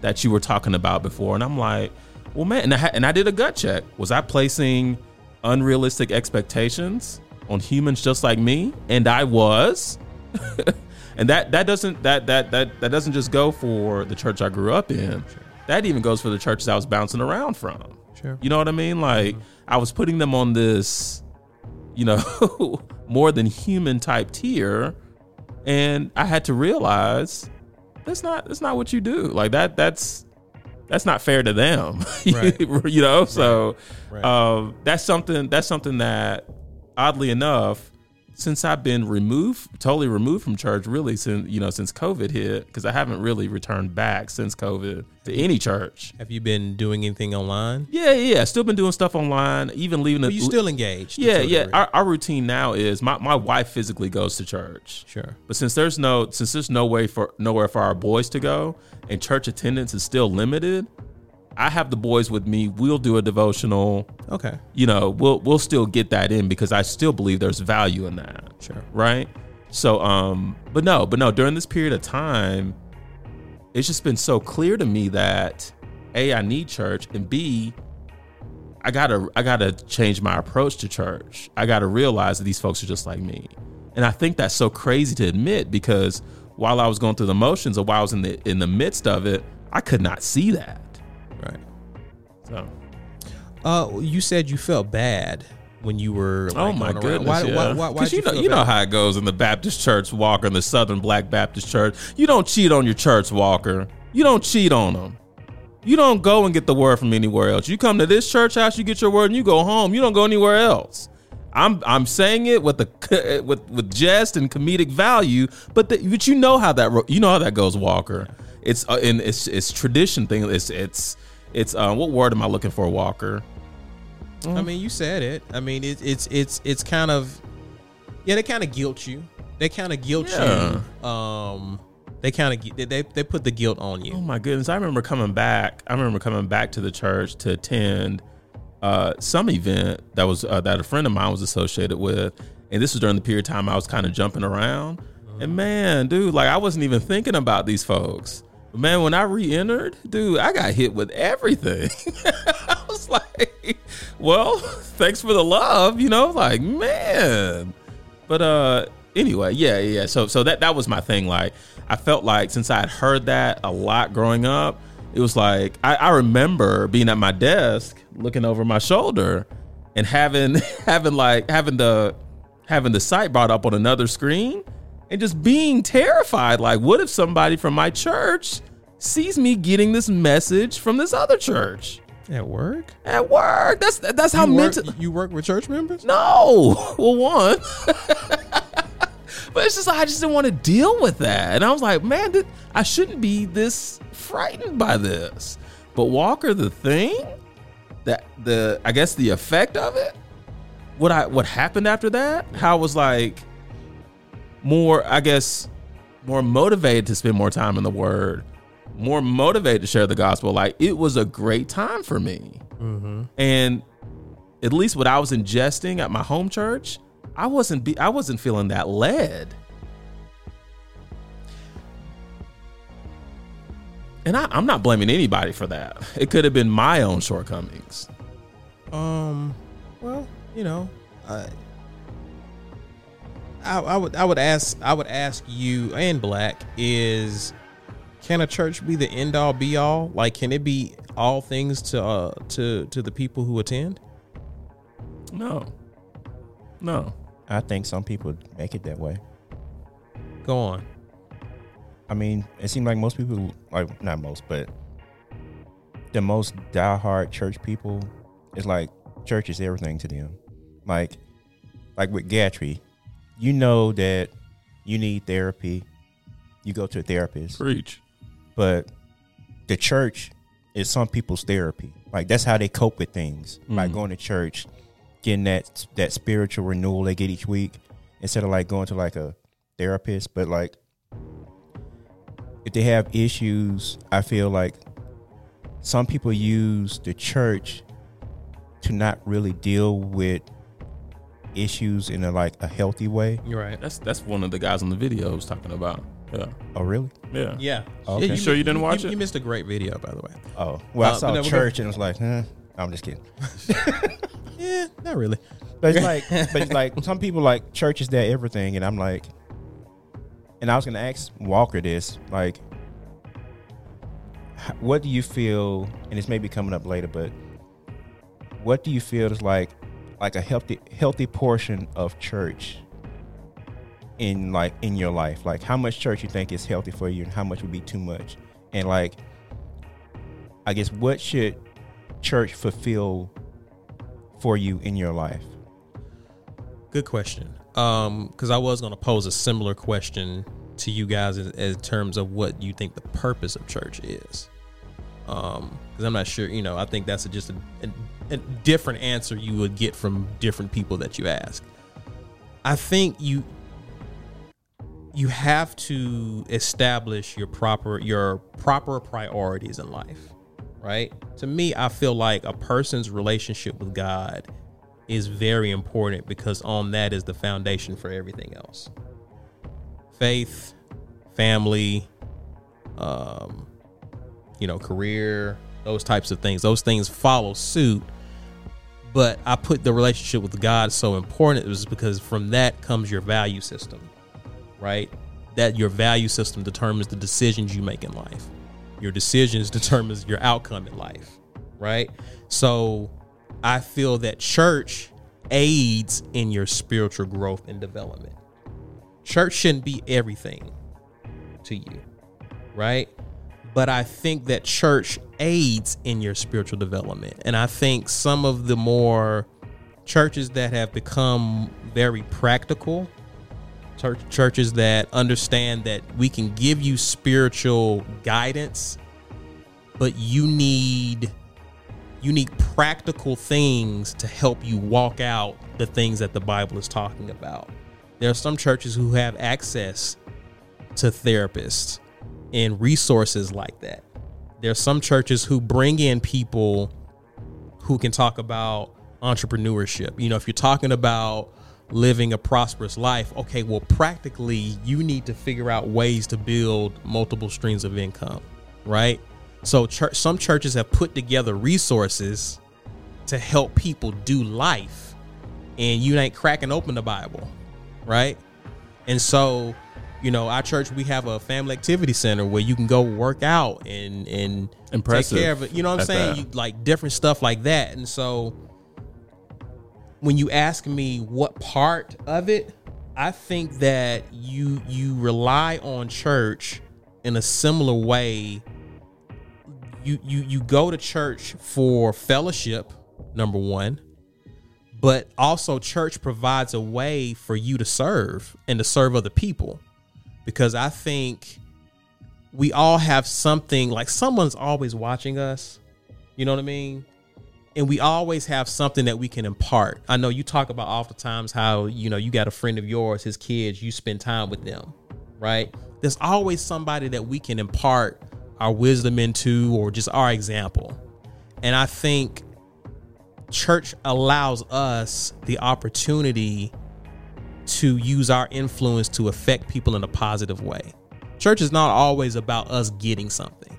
that you were talking about before. And I'm like, well, man, and I, and I did a gut check. Was I placing unrealistic expectations on humans just like me? And I was. and that that doesn't that that that that doesn't just go for the church I grew up in. That even goes for the churches I was bouncing around from. Sure. You know what I mean? Like I was putting them on this, you know, more than human type tier, and I had to realize that's not that's not what you do. Like that that's that's not fair to them. Right. you know, so Right. um, that's something that's something that oddly enough since I've been removed, totally removed from church, really since you know since COVID hit, because I haven't really returned back since COVID to any church. Have you been doing anything online? Yeah, yeah, still been doing stuff online, even leaving But it. you still engaged? yeah, yeah. Our, our routine now is my, my wife physically goes to church, sure. but since there's no since there's no way for nowhere for our boys to go, and church attendance is still limited, I have the boys with me. We'll do a devotional. Okay. You know, we'll we'll still get that in because I still believe there's value in that Sure. right? So, um, but no, but no, during this period of time, it's just been so clear to me that A, I need church, and B, I gotta I gotta change my approach to church. I gotta realize that these folks are just like me. And I think that's so crazy to admit because while I was going through the motions or while I was in the in the midst of it, I could not see that. So Uh, you said you felt bad when you were. Like, Oh my goodness! Why, yeah. why, why, why'd 'Cause you, know, you know how it goes in the Baptist church, Walker, in the Southern Black Baptist Church. You don't cheat on your church, Walker. You don't cheat on them. You don't go and get the word from anywhere else. You come to this church house, you get your word, and you go home. You don't go anywhere else. I'm I'm saying it with the with with jest and comedic value, but the, but you know how that you know how that goes, Walker. It's uh, and it's it's tradition thing. It's it's it's uh, what word am I looking for, Walker? I mean, you said it. I mean, it, it's it's it's kind of yeah. They kind of guilt you. They kind of guilt Yeah. you. Um, they kind of they, they they put the guilt on you. Oh my goodness! I remember coming back. I remember coming back to the church to attend uh, some event that was uh, that a friend of mine was associated with, and this was during the period of time I was kind of jumping around. And man, dude, like I wasn't even thinking about these folks. Man, when I re-entered, dude, I got hit with everything. I was like, "Well, thanks for the love," you know, like man. But uh anyway, yeah, yeah. So so that that was my thing. Like I felt like since I had heard that a lot growing up, it was like I, I remember being at my desk looking over my shoulder and having having like having the having the site brought up on another screen and just being terrified. Like, what if somebody from my church sees me getting this message from this other church At work, at work? That's that's how you work, mental. you work with church members. No. Well, one. but it's just like I just didn't want to deal with that. And I was like, man, th- I shouldn't be this frightened by this. But Walker, the thing that the I guess the effect of it, what I what happened after that, how I was like more, I guess, more motivated to spend more time in the word, more motivated to share the gospel. Like it was a great time for me. And at least what I was ingesting at my home church, I wasn't be, I wasn't feeling that led. And I, I'm not blaming anybody for that. It could have been my own shortcomings. Um, well, you know, I, I, I would, I would ask, I would ask you and Blaque is, can a church be the end all be all? Like, can it be all things to, uh, to, to the people who attend? No, no. I think some people make it that way. Go on. I mean, it seems like most people, like not most, but the most diehard church people, it's like church is everything to them. Like, like with Gatrey, you know that you need therapy. You go to a therapist, Preach. but the church is some people's therapy. Like that's how they cope with things by mm-hmm. going to church, getting that that spiritual renewal they get each week instead of like going to like a therapist. But like if they have issues, I feel like some people use the church to not really deal with issues in a like a healthy way. You're right. That's that's one of the guys on the video I was talking about. Yeah, Oh really? yeah, Yeah. Okay. Yeah, You sure you didn't watch you, it? You missed a great video, by the way. Oh well, Uh, I saw but no, church and it was like, eh, I'm just kidding. Yeah, not really. But it's like, but it's like some people like church is their everything, and I'm like, and I was gonna ask Walker this, like, what do you feel? And it's maybe coming up later, but what do you feel is like, like a healthy, healthy portion of church in like in your life? Like, how much church you think is healthy for you, and how much would be too much? And like, I guess what should church fulfill for you in your life? Good question. Um, because I was going to pose a similar question to you guys in, in terms of what you think the purpose of church is. Um, because I'm not sure. You know, I think that's a, just a, a, a different answer you would get from different people that you ask. I think you you have to establish your proper your proper priorities in life right? To me i feel like a person's relationship with god is very important because on that is the foundation for everything else. Faith family um you know career those types of things. Those things follow suit but i put the relationship with god so important is because from that comes your value system right that your value system determines the decisions you make in life your decisions determines your outcome in life right so I feel that church aids in your spiritual growth and development. Church shouldn't be everything to you, right? But I think that church aids in your spiritual development. And I think some of the more churches that have become very practical, church, churches that understand that we can give you spiritual guidance, but you need you need practical things to help you walk out the things that the Bible is talking about. There are some churches who have access to therapists and resources like that. There are some churches who bring in people who can talk about entrepreneurship. You know, if you're talking about living a prosperous life, okay, well, practically, you need to figure out ways to build multiple streams of income, right? So, church, some churches have put together resources to help people do life, and you ain't cracking open the Bible, right? And so, you know, our church we have a family activity center where you can go work out and and Impressive take care of it. You know what I'm saying? You, like different stuff like that. And so, when you ask me what part of it, I think that you you rely on church in a similar way. You you you go to church for fellowship, number one, but also church provides a way for you to serve and to serve other people, because I think we all have something like someone's always watching us. You know what I mean? and we always have something that we can impart. I know you talk about oftentimes how you know you got a friend of yours, his kids, you spend time with them, right? There's always somebody that we can impart our wisdom into or just our example. And I think church allows us the opportunity to use our influence to affect people in a positive way. Church is not always about us getting something.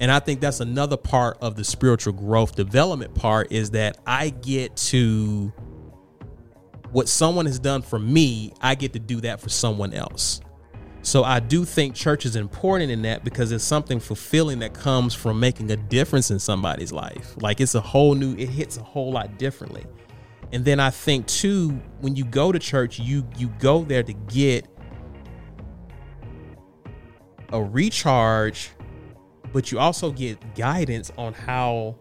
And I think that's another part of the spiritual growth development part is that I get to what someone has done for me, I get to do that for someone else. So I do think church is important in that because it's something fulfilling that comes from making a difference in somebody's life. Like it's a whole new it hits a whole lot differently. And then I think too when you go to church, you you go there to get a recharge but you also get guidance on how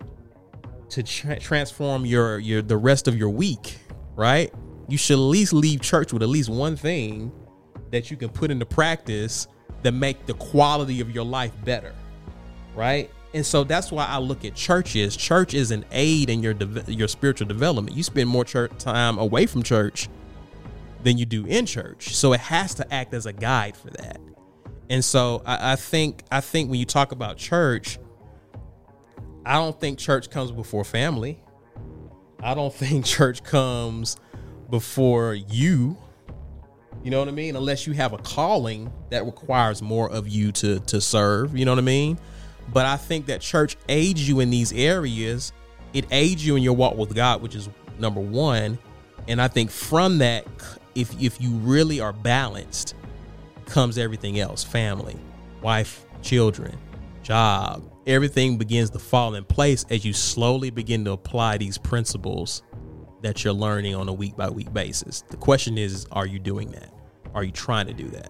to tra- transform your your the rest of your week, right? You should at least leave church with at least one thing that you can put into practice that make the quality of your life better, right? And so that's why I look at churches. Church is an aid in your de- your spiritual development. You spend more church time away from church than you do in church, so it has to act as a guide for that. And so I, I think I think when you talk about church, I don't think church comes before family. I don't think church comes before you. You know what I mean? Unless you have a calling that requires more of you to to serve. You know what I mean? But I think that church aids you in these areas. It aids you in your walk with God, which is number one. And I think from that, if if you really are balanced, comes everything else family, wife, children, job. Everything begins to fall in place as you slowly begin to apply these principles that you're learning on a week by week basis. The question is, are you doing that? Are you trying to do that?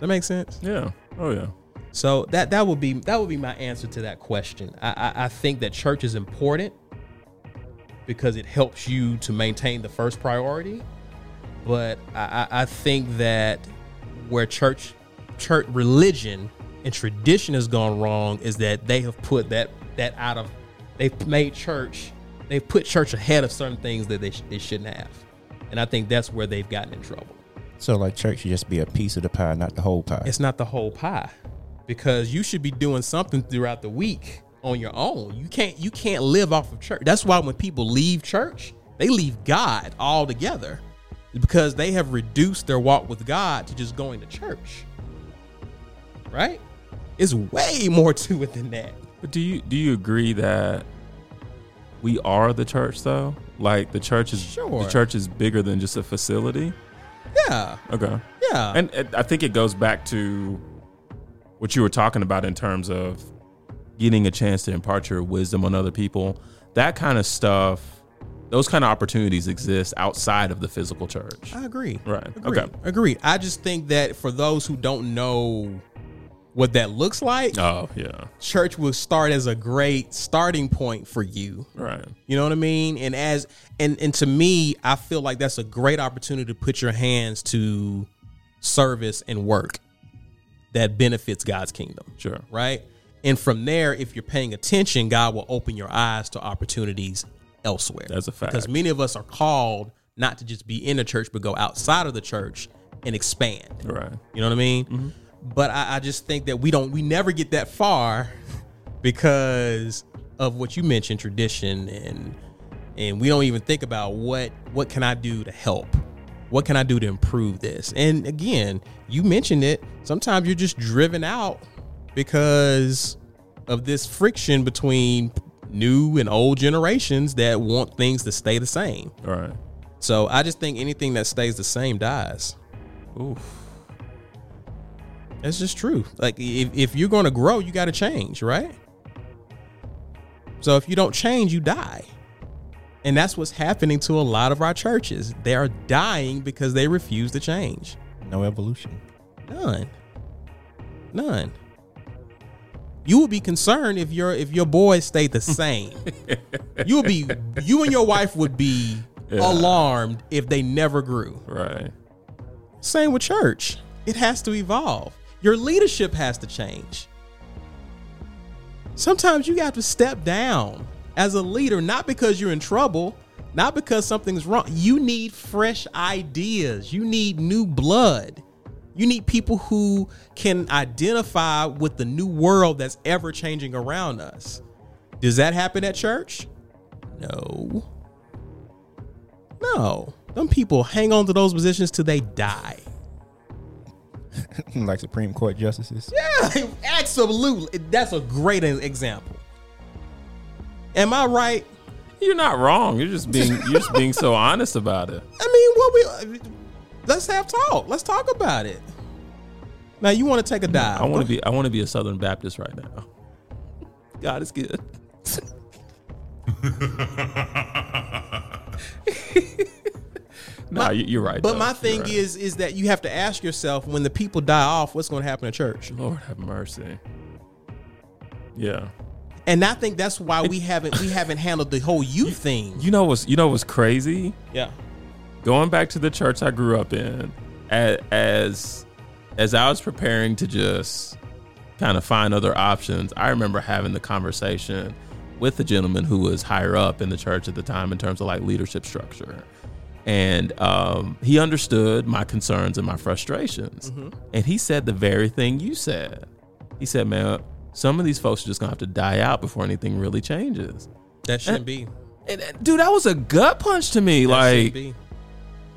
That makes sense. Yeah. Oh yeah. So that that would be that would be my answer to that question. I, I, I think that church is important because it helps you to maintain the first priority. But I, I think that where church church religion and tradition has gone wrong is that they have put that that out of they've made church they've put church ahead of certain things that they, sh- they shouldn't have and i think that's where they've gotten in trouble So like church should just be a piece of the pie, not the whole pie. it's not the whole pie because you should be doing something throughout the week on your own you can't you can't live off of church that's why when people leave church they leave god altogether because they have reduced their walk with god to just going to church right it's way more to it than that But do you do you agree that we are the church though? Like the church is Sure. the church is bigger than just a facility. yeah Okay. yeah And I think it goes back to what you were talking about in terms of getting a chance to impart your wisdom on other people. that kind of stuff, those kind of opportunities exist outside of the physical church. I agree. Right. Okay. Agree. I just think that for those who don't know what that looks like, Oh yeah, church will start as a great starting point for you. right. You know what I mean? And as and and to me, I feel like that's a great opportunity to put your hands to service and work that benefits God's kingdom. Sure. Right? And from there, if you're paying attention, God will open your eyes to opportunities elsewhere. That's a fact. Because many of us are called not to just be in the church, but go outside of the church and expand. Right. You know what I mean? Mm-hmm. But I, I just think that we don't, we never get that far because of what you mentioned, tradition, and and we don't even think about what what can I do to help, what can I do to improve this. And again, you mentioned it. Sometimes you're just driven out because of this friction between new and old generations that want things to stay the same. Right. So I just think anything that stays the same dies. Oof. That's just true. Like if, if you're going to grow, you got to change, right? So if you don't change, you die. And that's what's happening to a lot of our churches. They are dying because they refuse to change. No evolution. None. None. You would be concerned if your if your boys stayed the same. you would be you and your wife would be Yeah. alarmed if they never grew. Right. Same with church. It has to evolve. Your leadership has to change. Sometimes you have to step down as a leader, not because you're in trouble, not because something's wrong. You need fresh ideas. You need new blood. You need people who can identify with the new world that's ever changing around us. Does that happen at church? No. No. Them people hang on to those positions till they die. like Supreme Court justices. Yeah, absolutely. That's a great example. Am I right? You're not wrong. You're just being you're just being so honest about it. I mean, what we let's have talk. Let's talk about it. Now you want to take a dive? I want to be I want to be a Southern Baptist right now. God is good. no, you- you're right. But though. my thing right. is, is that you have to ask yourself when the people die off, what's going to happen to church? Lord have mercy. Yeah. And I think that's why we haven't we haven't handled the whole youth thing. You know what's you know what's crazy? Yeah. Going back to the church I grew up in, as as, I was preparing to just kind of find other options, I remember having the conversation with the gentleman who was higher up in the church at the time in terms of like leadership structure. And um, he understood my concerns and my frustrations. And he said the very thing you said. He said, man, some of these folks are just gonna have to die out before anything really changes. That shouldn't be. And, and, dude, that was a gut punch to me. That like, be.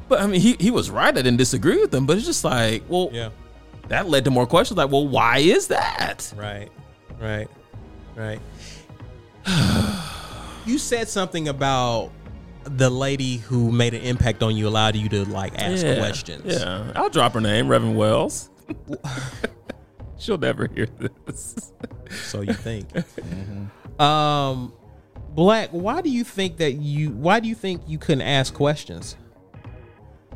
but I mean, he, he was right. I didn't disagree with him, but it's just like, well, Yeah. that led to more questions. Like, well, why is that? Right. Right. Right. you said something about the lady who made an impact on you, allowed you to like ask Yeah, questions. Yeah, I'll drop her name, Reverend Wells. She'll never hear this. So you think. Um Blaque, why do you think that you why do you think you couldn't ask questions?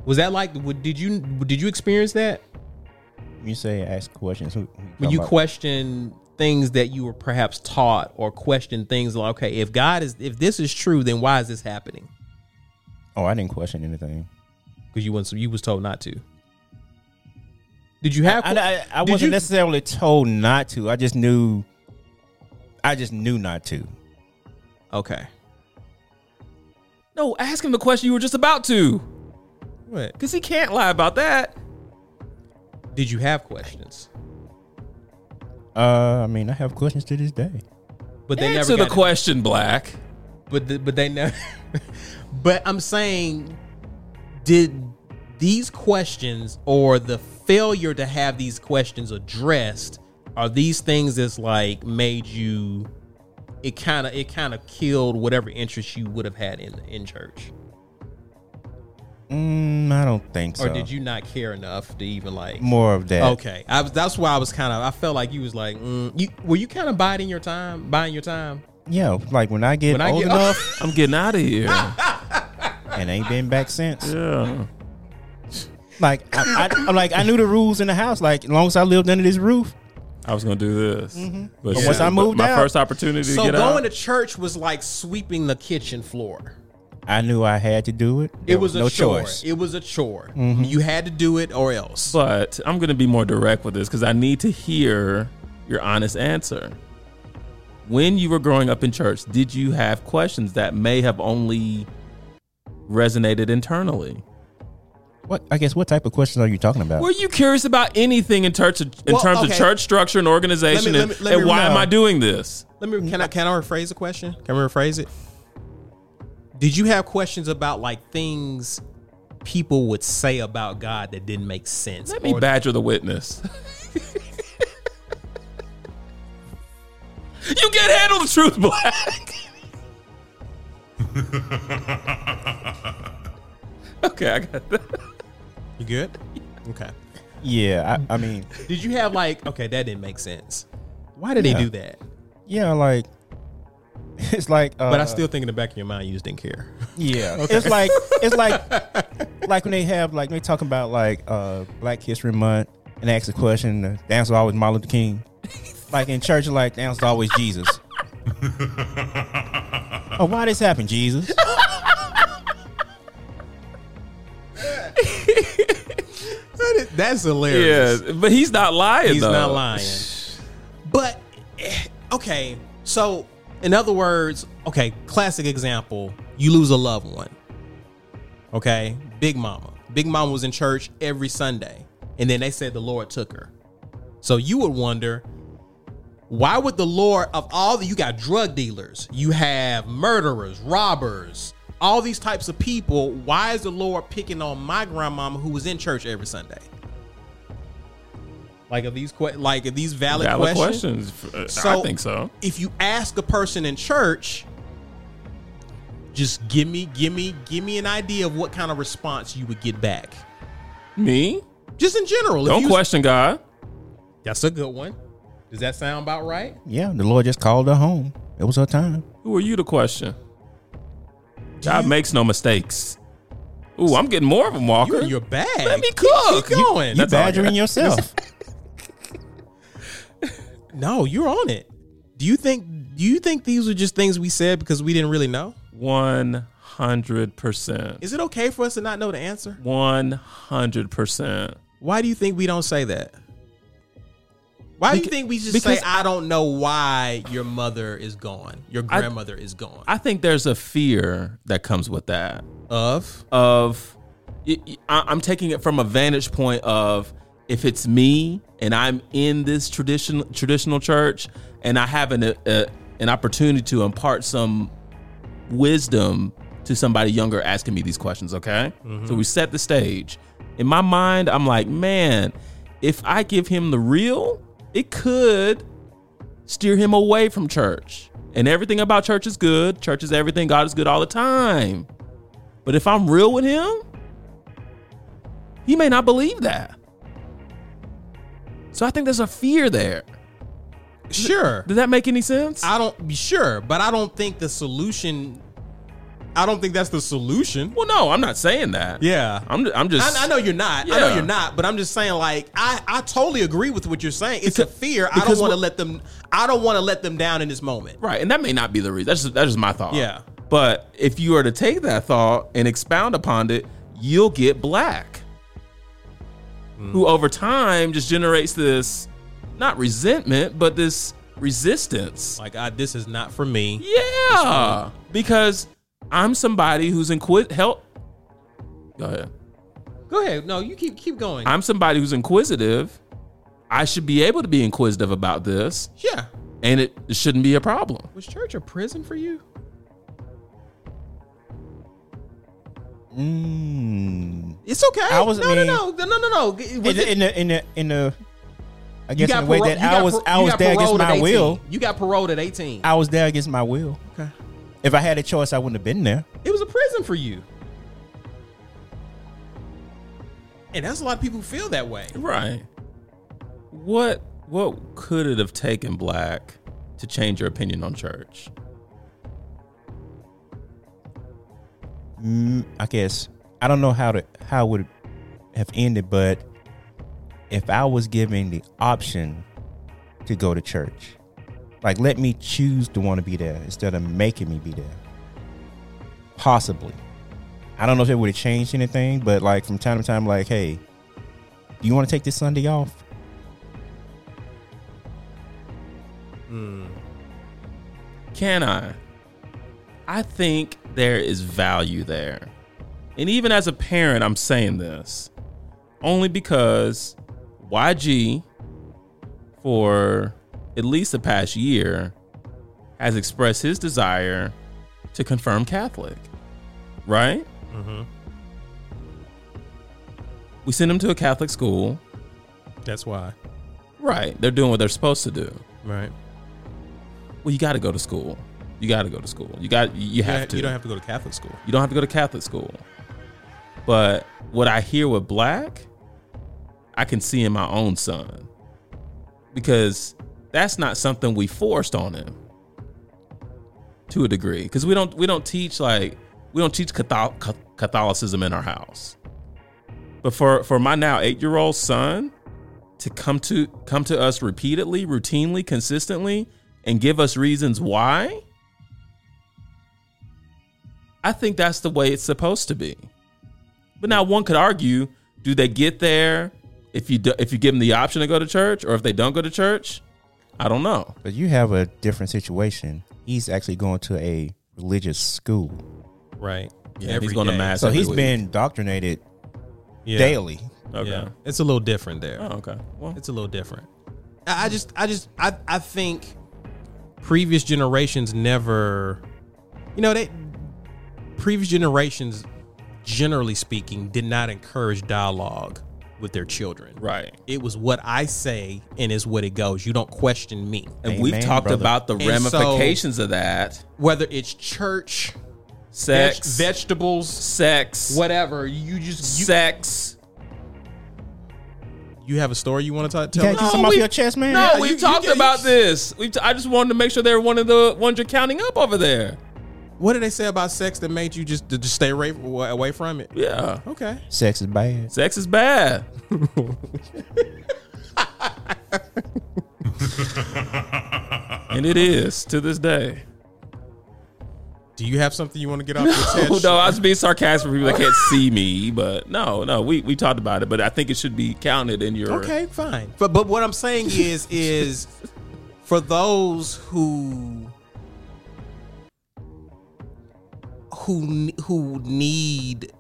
Was that like did you did you experience that? You say ask questions. Who, who When you about? question things that you were perhaps taught or question things like okay, if God is if this is true, then why is this happening? Oh, I didn't question anything. Because you was you was told not to. Did you have? I, I, I did wasn't you- necessarily told not to. I just knew. I just knew not to. Okay. No, ask him the question you were just about to, What? because he can't lie about that. Did you have questions? Uh, I mean, I have questions to this day. But they Answer never the got question, Blaque. But the, but they never. but I'm saying, did these questions or the failure to have these questions addressed are these things that's like made you? It kind of it kind of killed whatever interest you would have had in in church, Mm, I don't think so. or did you not care enough to even like? More of that. Okay, I was, that's why I was kind of. I felt like you was like, mm, you were you kind of biding your time, buying your time. Yeah, like when I get When I old get- enough I'm getting out of here. and ain't been back since. yeah. Like I, I, I'm like I knew the rules in the house. Like as long as I lived under this roof, I was gonna do this, mm-hmm. but, But once I but moved my out- first opportunity to So get going out. to church was like sweeping the kitchen floor. I knew I had to do it. There It was, a no chore. choice. It was a chore. Mm-hmm. You had to do it or else. but I'm gonna be more direct with this because I need to hear your honest answer. When you were growing up in church, did you have questions that may have only resonated internally? What I guess what type of questions are you talking about? Were you curious about anything in terms of, in Well, terms okay. of church structure and organization, Let me- and, let me- let and me- why am. I doing this? Let me can I can I rephrase the question? Can we rephrase it? Did you have questions about like things people would say about God that didn't make sense? Let me Or- badger the witness. you can't handle the truth, Blaque. okay, I got that. You good? Okay. yeah, I, I mean, Did you have like okay that didn't make sense? Why did they do that? yeah, like it's like. Uh, But I still think in the back of your mind you just didn't care. Yeah, it's like it's like like when they have like when they talking about like uh Black History Month and they ask a question, the answer always Martin Luther King. Like in church, like the answer always Jesus. oh, why this happen, Jesus? That's hilarious. Yeah, but he's not lying. He's though. not lying. But eh, okay, so in other words, okay, classic example: you lose a loved one. Okay, Big Mama. Big Mama was in church every Sunday, and then they said the Lord took her. So you would wonder, why would the Lord of all the you got drug dealers, you have murderers, robbers, all these types of people? Why is the Lord picking on my grandmama who was in church every Sunday? Like are these que- like are these valid, Valid questions? questions. Uh, I think so. If you ask a person in church, just give me, give me, give me an idea of what kind of response you would get back. Me? Just in general. if Don't you- question God. That's a good one. Does that sound about right? Yeah, the Lord just called her home. It was her time. Who are you to question? God makes no mistakes. Ooh, I'm getting more of them, Walker. You're, you're bad. Let me cook. Keep, going. You That's all I got. badgering yourself. no, you're on it. Do you think? Do you think these were just things we said because we didn't really know? One hundred percent. Is it okay for us to not know the answer? One hundred percent. Why do you think we don't say that? Why do you think we just say, I don't know why your mother is gone, your I- grandmother is gone? I think there's a fear that comes with that. of Of, I- I'm taking it from a vantage point of if it's me and I'm in this traditional traditional church and I have an a, an opportunity to impart some wisdom to somebody younger asking me these questions. Okay, so mm-hmm. we set the stage. In my mind, I'm like, man, if I give him the real, it could steer him away from church. And everything about church is good. Church is everything. God is good all the time. But if I'm real with him, he may not believe that. So I think there's a fear there. sure. Does that make any sense? I don't be sure, but I don't think the solution. I don't think that's the solution. well, no, I'm not saying that. Yeah. I'm, I'm just. I, I know you're not. I know you're not. But I'm just saying, like, I, I totally agree with what you're saying. It's a fear. I don't want to let them. I don't want to let them down in this moment. Right, and that may not be the reason. That's just, that's just my thought. Yeah. But if you were to take that thought and expound upon it, you'll get Blaque, Hmm. who over time just generates this, not resentment, but this resistance. Like, I, this is not for me. Yeah, because I'm somebody who's inquis. Help. Go ahead. Go ahead. No, you keep keep going. I'm somebody who's inquisitive. I should be able to be inquisitive about this, yeah. and it, it shouldn't be a problem. Was church a prison for you? Mm. It's okay. I was- no, I mean- no, no, no, no, no. Was In, it- the, in the in the in the I guess in the way paro- that I was par- I was there against my will. You got paroled at 18. I was there against my will. Okay. If I had a choice, I wouldn't have been there. It was a prison for you. And that's a lot of people who feel that way. Right. What what could it have taken Blaque to change your opinion on church? Mm, I guess I don't know how to how would have ended, but if I was given the option to go to church, like let me choose to want to be there instead of making me be there. Possibly. I don't know if it would have changed anything, but like from time to time, like, hey, do you want to take this Sunday off? Hmm. Can I? I think there is value there. And even as a parent, I'm saying this only because YG, for at least the past year, has expressed his desire to confirm Catholic. Right? Mm-hmm. We send him to a Catholic school. That's why. Right. They're doing what they're supposed to do. Right. Well, you got to go to school. You got to go to school. You got you have Yeah, to. You don't have to go to Catholic school. You don't have to go to Catholic school. But what I hear with Blaque, I can see in my own son. Because that's not something we forced on him to a degree. Because we don't we don't teach like we don't teach Catholicism in our house. But for for my now eight year old son to come to come to us repeatedly, routinely, consistently, and give us reasons why, I think that's the way it's supposed to be. But now one could argue, do they get there if you do, if you give them the option to go to church or if they don't go to church? I don't know. But you have a different situation. He's actually going to a religious school. Right. Yeah, Every he's going to day. mass. So every he's week. been indoctrinated Yeah. daily. okay. Yeah. It's a little different there. Oh, okay. Well, It's a little different. I I just, I just, I, I think previous generations never, you know, they previous generations, generally speaking, did not encourage dialogue with their children. right. It was what I say, and is what it goes. You don't question me. And we've talked brother. about the And so- ramifications of that. Whether it's church, Sex, veg- vegetables, sex, whatever, you just you, sex. you have a story you want to You tell can't me? keep something off your chest, man. No, Yeah, we've you- you talked get- about this. We've t- I just wanted to make sure they're one of the ones you're counting up over there. What did they say about sex that made you just to just stay away, away from it? Yeah. Okay. Sex is bad. Sex is bad. and it is to this day. Do you have something you want to get off your Oh, chest? no, I was being sarcastic for people that can't see me, but no, no, we, we talked about it, but I think it should be counted in your. Okay, fine. But but what I'm saying is is for those who who who need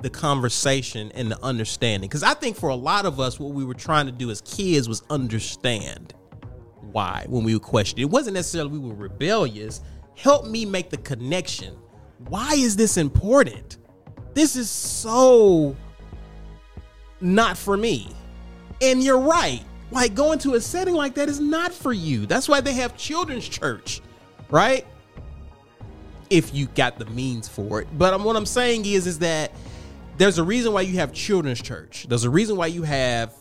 the conversation and the understanding because I think for a lot of us what we were trying to do as kids was understand why when we were question it wasn't necessarily we were rebellious help me make the connection why is this important this is so not for me. And you're right. Like going to a setting like that is not for you. That's why they have children's church, right? If you got the means for it. But um, what I'm saying is, is that there's a reason why you have children's church. There's a reason why you have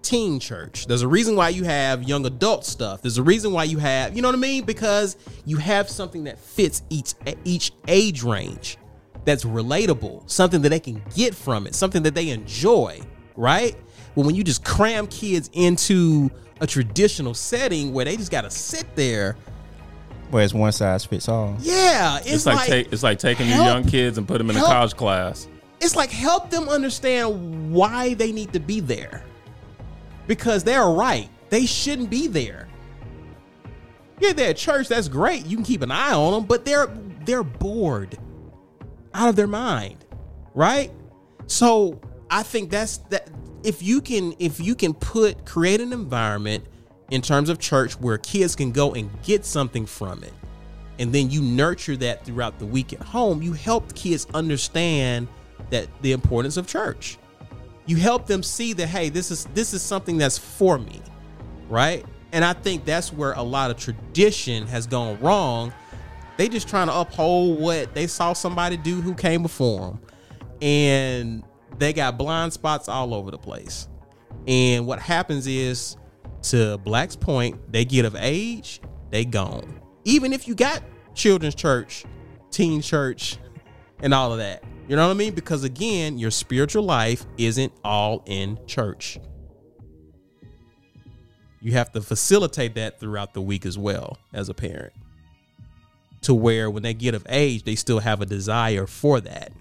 teen church. There's a reason why you have young adult stuff. There's a reason why you have, you know what I mean? Because you have something that fits each each age range that's relatable, something that they can get from it, something that they enjoy, right? But when you just cram kids into a traditional setting where they just got to sit there, Whereas one size fits all. yeah, it's, It's like, like, take, it's like taking your young kids and put them in a college class. it's like help them understand why they need to be there. Because they're right. They shouldn't be there. Yeah, they're at church, that's great. You can keep an eye on them, but they're they're bored out of their mind. Right? So I think that's that if you can if you can put create an environment in terms of church where kids can go and get something from it and then you nurture that throughout the week at home, you help kids understand that the importance of church. You help them see that hey, this is this is something that's for me, right? And I think that's where a lot of tradition has gone wrong. They just trying to uphold what they saw somebody do who came before them, and they got blind spots all over the place. And what happens is, to Blaque's point, they get of age, they gone. Even if you got children's church, teen church, and all of that. You know what I mean? Because again, your spiritual life isn't all in church. You have to facilitate that throughout the week as well as a parent. To where when they get of age, they still have a desire for that.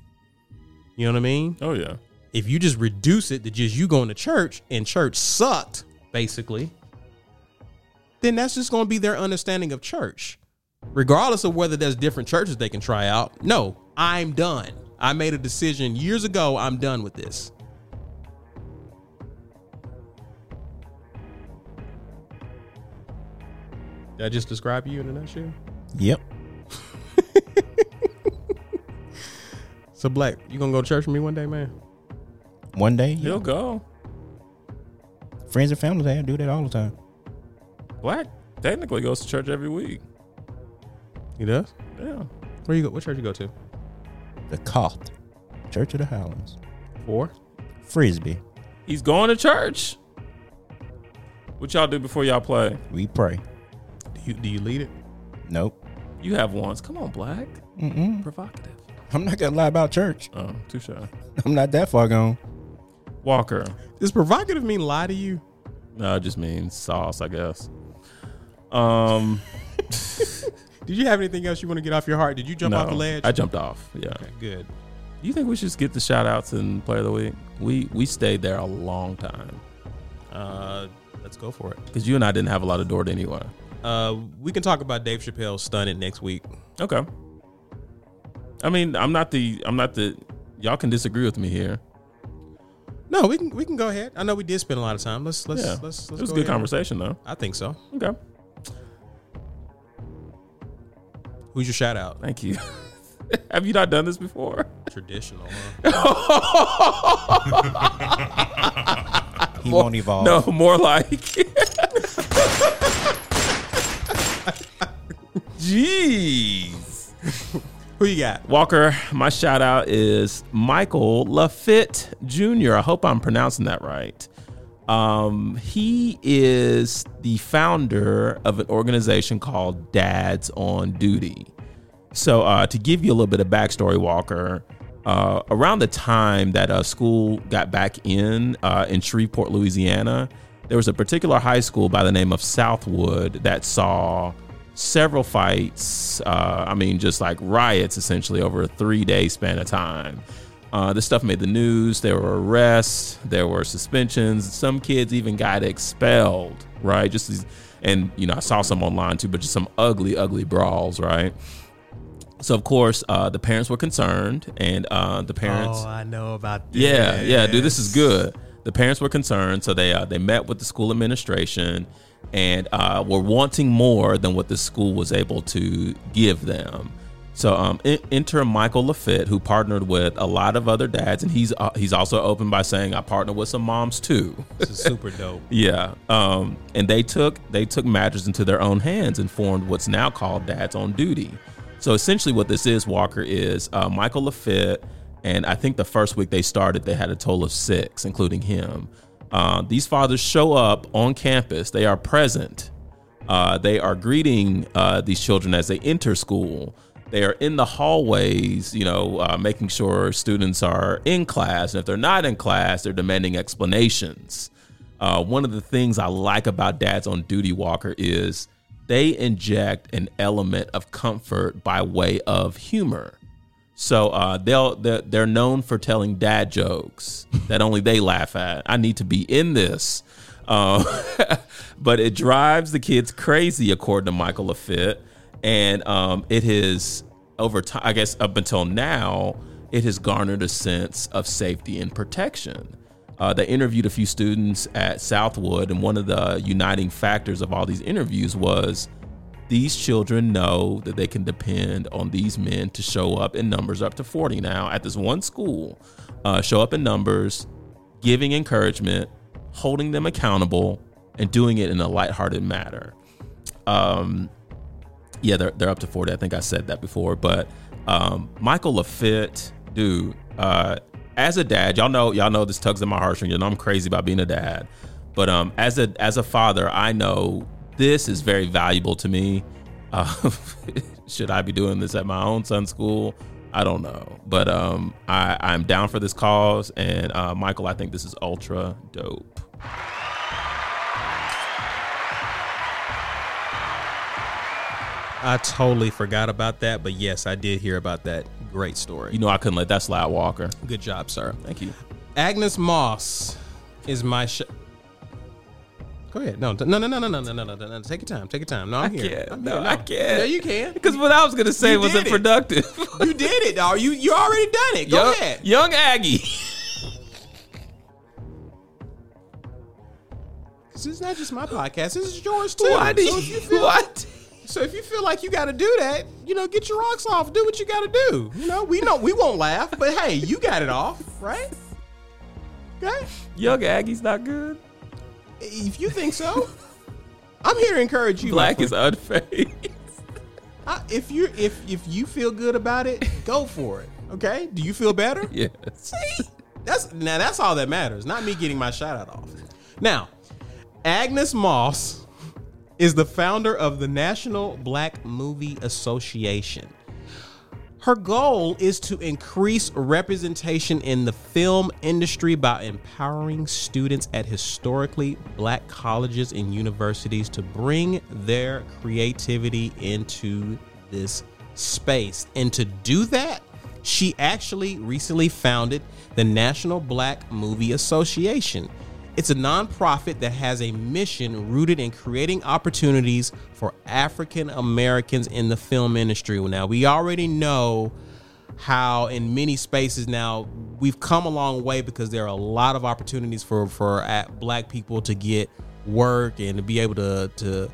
You know what I mean? Oh yeah. If you just reduce it to just you going to church and church sucked, basically, then that's just going to be their understanding of church. Regardless of whether there's different churches they can try out. No, I'm done. I made a decision years ago. I'm done with this. Did I just describe you in a nutshell? Yep. So Blaque, you gonna go to church with me one day, man? One day, He'll go. Friends and family, they do that all the time. Blaque technically goes to church every week. He does. Yeah. Where you go? What church you go to? The Koth, Church of the Highlands, For? Frisbee. He's going to church. What y'all do before y'all play? We pray. Do you do you lead it? Nope. You have ones. Come on, Blaque. Mm-mm. Provocative. I'm not gonna lie about church. Oh, too shy. I'm not that far gone. Walker. Does provocative mean lie to you? No, it just means sauce, I guess. Um, Did you have anything else you want to get off your heart? Did you jump no, off the ledge? I jumped off. Yeah. Okay, good. Do you think we should just get the shout outs and player of the week? We we stayed there a long time Uh, let's go for it. because you and I didn't have a lot of door to anyway. Uh, we can talk about Dave Chappelle stunning next week. Okay. I mean, I'm not the I'm not the y'all can disagree with me here. No, we can we can go ahead. I know we did spend a lot of time. Let's let's yeah, let's, let's it was a good ahead. conversation though. I think so. Okay, Who's your shout out? thank you. have you not done this before? Traditional. Huh? He won't evolve. No, more like. Jeez. Who you got? Walker, my shout out is Michael Lafitte Jr. I hope I'm pronouncing that right. Um, he is the founder of an organization called Dads on Duty. So, uh, to give you a little bit of backstory, Walker, uh, around the time that uh, school got back in uh, in Shreveport, Louisiana, there was a particular high school by the name of Southwood that saw several fights. Uh, I mean, just like riots essentially over a three day span of time. Uh, this stuff made the news. There were arrests, there were suspensions. Some kids even got expelled, right? Just these, and you know, I saw some online too, but just some ugly, ugly brawls, right? So of course, uh, the parents were concerned, and uh, the parents. Oh, I know about this. Yeah, yeah, dude, this is good. The parents were concerned, so they uh, they met with the school administration and uh, were wanting more than what the school was able to give them. So um, enter Michael Lafitte, who partnered with a lot of other dads, and he's uh, he's also open by saying I partner with some moms too. This is super dope. Yeah, um, and they took they took matters into their own hands and formed what's now called Dads on Duty. So essentially, what this is, Walker, is uh, Michael Lafitte, and I think the first week they started, they had a total of six, including him. Uh, these fathers show up on campus. They are present. Uh, they are greeting uh, these children as they enter school. They are in the hallways, you know, uh, making sure students are in class. And if they're not in class, they're demanding explanations. Uh, one of the things I like about Dads on Duty Walker is they inject an element of comfort by way of humor. So uh, they'll they're, they're known for telling dad jokes that only they laugh at. I need to be in this, uh, but it drives the kids crazy, according to Michael Lafitte, and um, it has over time. I guess up until now, it has garnered a sense of safety and protection. Uh, they interviewed a few students at Southwood, and one of the uniting factors of all these interviews was these children know that they can depend on these men to show up in numbers up to 40 now at this one school, uh, show up in numbers, giving encouragement, holding them accountable, and doing it in a lighthearted manner. Um, yeah, they're, they're up to 40. I think I said that before. But um, Michael Lafitte, dude, uh, as a dad, y'all know y'all know this tugs at my heartstrings. You know I'm crazy about being a dad. But um, as a as a father, I know this is very valuable to me. Uh, should I be doing this at my own son's school I don't know, but um, I I'm down for this cause, and uh, Michael, I think this is ultra dope. I totally forgot about that, but yes, I did hear about that. Great story. You know, I couldn't let that slide, Walker. Good job, sir. Thank you. Agnes Moss is my. Sh- Go ahead. No, no, no, no, no, no, no, no, no, no. Take your time. Take your time. No, I'm I here. can't. I'm No, here. I can't. No, you can. Because what I was gonna say You wasn't it. productive. You did it, dog. You you already done it. Go young, ahead. young Aggie. This is not just my podcast. This is yours too. Why do so you feel, what? So if you feel like you got to do that, you know, get your rocks off. Do what you got to do. You know, we know we won't laugh, but hey, you got it off, right? Okay. Young Aggie's not good. If you think so, I'm here to encourage you. Blaque is unfazed. I, if you if if you feel good about it, go for it. Okay? Do you feel better? yes. See? That's now that's all that matters. Not me getting my shout out off. Now, Agnes Moss is the founder of the National Black Movie Association. Her goal is to increase representation in the film industry by empowering students at historically black colleges and universities to bring their creativity into this space. And to do that, she actually recently founded the National Black Movie Association. It's a nonprofit that has a mission rooted in creating opportunities for African Americans in the film industry. Now, we already know how in many spaces now we've come a long way because there are a lot of opportunities for for uh, black people to get work and to be able to to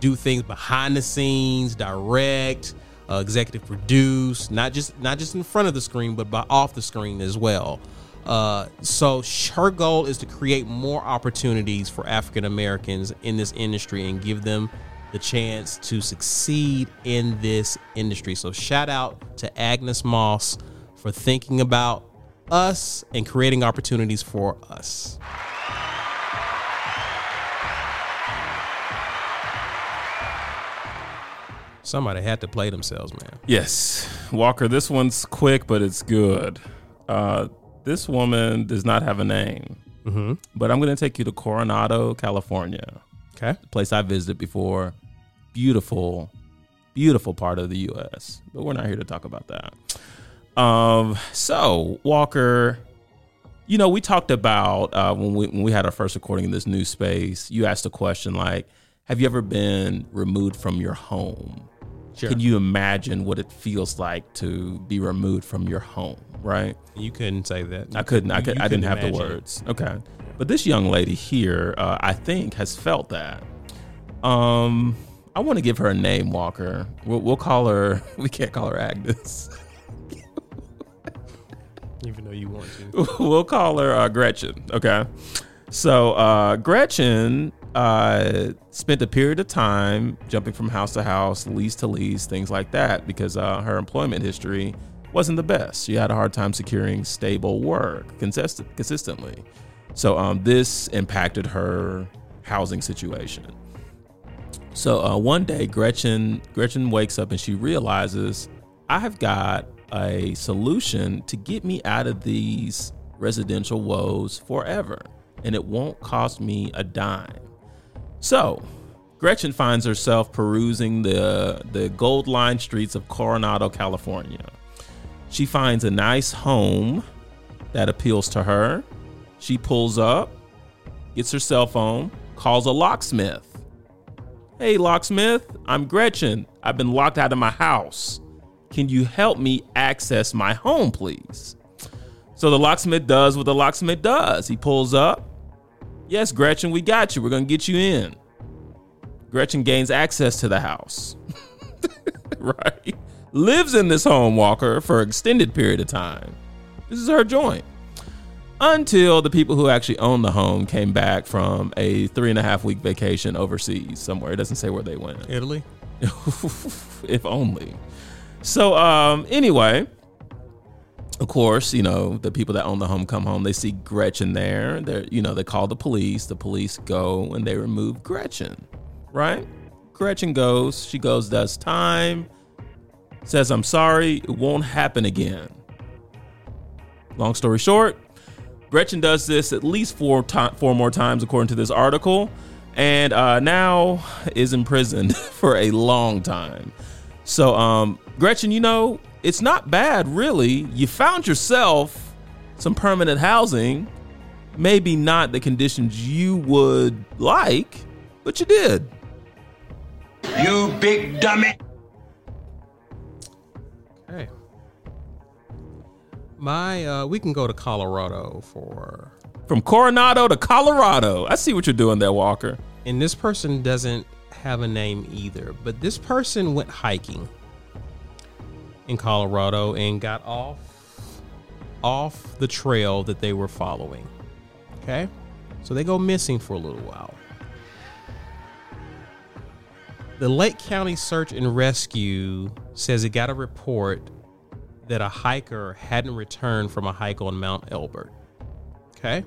do things behind the scenes, direct, uh, executive produce, not just not just in front of the screen, but by off the screen as well. Uh, so her goal is to create more opportunities for African Americans in this industry and give them the chance to succeed in this industry. So shout out to Agnes Moss for thinking about us and creating opportunities for us. Somebody had to play themselves, man. Yes, Walker. This one's quick, but it's good. Uh, this woman does not have a name, Mm-hmm. but I'm going to take you to Coronado, California, Okay. place I visited before. Beautiful, beautiful part of the U.S. But we're not here to talk about that. Um. So Walker, you know, we talked about uh, when we when we had our first recording in this new space. You asked a question like, "Have you ever been removed from your home?" Sure. Can you imagine what it feels like to be removed from your home? Right. You couldn't say that. I couldn't. I, could, I didn't have the words. Okay, but this young lady here, uh, I think, has felt that. Um, I want to give her a name, Walker. We'll, we'll call her. We can't call her Agnes. Even though you want to. we'll call her uh, Gretchen. Okay. So uh, Gretchen uh, spent a period of time jumping from house to house, lease to lease, things like that, because uh, her employment history wasn't the best. She had a hard time securing stable work consist- consistently. So um, this impacted her housing situation. So uh, one day, Gretchen Gretchen wakes up and she realizes I have got a solution to get me out of these residential woes forever, and it won't cost me a dime. So Gretchen finds herself perusing the the gold line streets of Coronado, California. She finds a nice home that appeals to her. She pulls up, gets her cell phone, calls a locksmith. Hey, locksmith, I'm Gretchen. I've been locked out of my house. Can you help me access my home, please? So the locksmith does what the locksmith does. He pulls up. Yes, Gretchen, we got you. We're going to get you in. Gretchen gains access to the house. right? Lives in this home, Walker, for an extended period of time. This is her joint until the people who actually own the home came back from a three and a half week vacation overseas somewhere. It doesn't say where they went. Italy? if only. So, um, anyway, of course, you know, the people that own the home come home, they see Gretchen there. They're, you know, they call the police. The police go and they remove Gretchen, right? Gretchen goes, she goes, does time. says, I'm sorry, it won't happen again. Long story short, Gretchen does this at least four, to- four more times, according to this article, and uh, now is imprisoned for a long time. So, um, Gretchen, you know, it's not bad, really. You found yourself some permanent housing, maybe not the conditions you would like, but you did. You big dummy. Okay. My, uh, we can go to Colorado for, From Coronado to Colorado. I see what you're doing there, Walker. and this person doesn't have a name either, but this person went hiking in Colorado and got off off the trail that they were following. Okay? So they go missing for a little while. The Lake County Search and Rescue says it got a report that a hiker hadn't returned from a hike on Mount Elbert. Okay?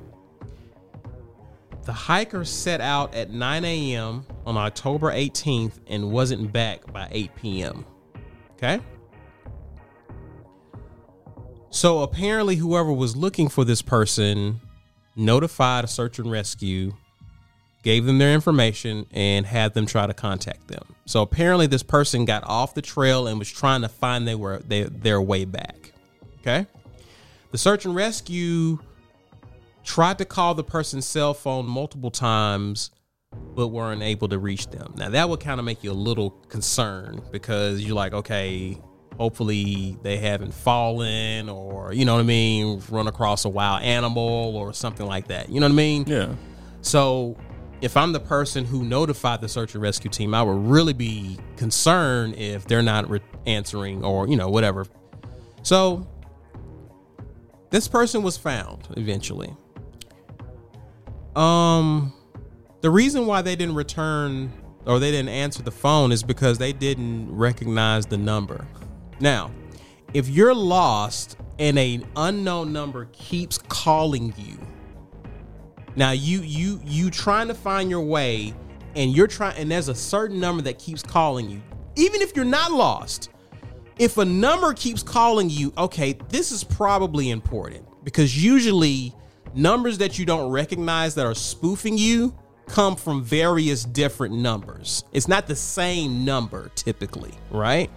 The hiker set out at 9 a.m. on October 18th and wasn't back by 8 p.m. Okay? So apparently, whoever was looking for this person notified a search and rescue, gave them their information, and had them try to contact them. So apparently, this person got off the trail and was trying to find they were their way back. Okay? The search and rescue tried to call the person's cell phone multiple times but weren't able to reach them. Now that would kind of make you a little concerned because you're like, okay, hopefully they haven't fallen or you know what I mean, run across a wild animal or something like that. You know what I mean? Yeah. So if I'm the person who notified the search and rescue team, I would really be concerned if they're not re- answering or, you know, whatever. So this person was found eventually. Um the reason why they didn't return or they didn't answer the phone is because they didn't recognize the number. Now, if you're lost and an unknown number keeps calling you, now you you you trying to find your way and you're trying and there's a certain number that keeps calling you. Even if you're not lost, if a number keeps calling you, okay, this is probably important because usually numbers that you don't recognize that are spoofing you come from various different numbers. It's not the same number typically, right?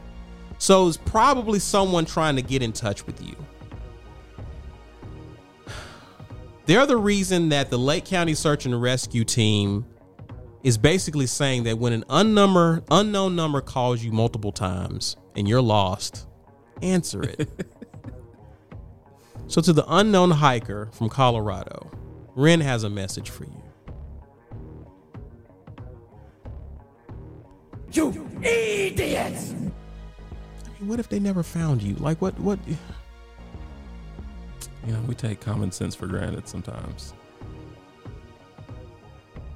So it's probably someone trying to get in touch with you. They're the reason that the Lake County Search and Rescue Team is basically saying that when an unnumber, unknown number calls you multiple times and you're lost, answer it. so, to the unknown hiker from Colorado, Ren has a message for you. You idiots! I mean, what if they never found you? Like, what? What? You know, we take common sense for granted sometimes.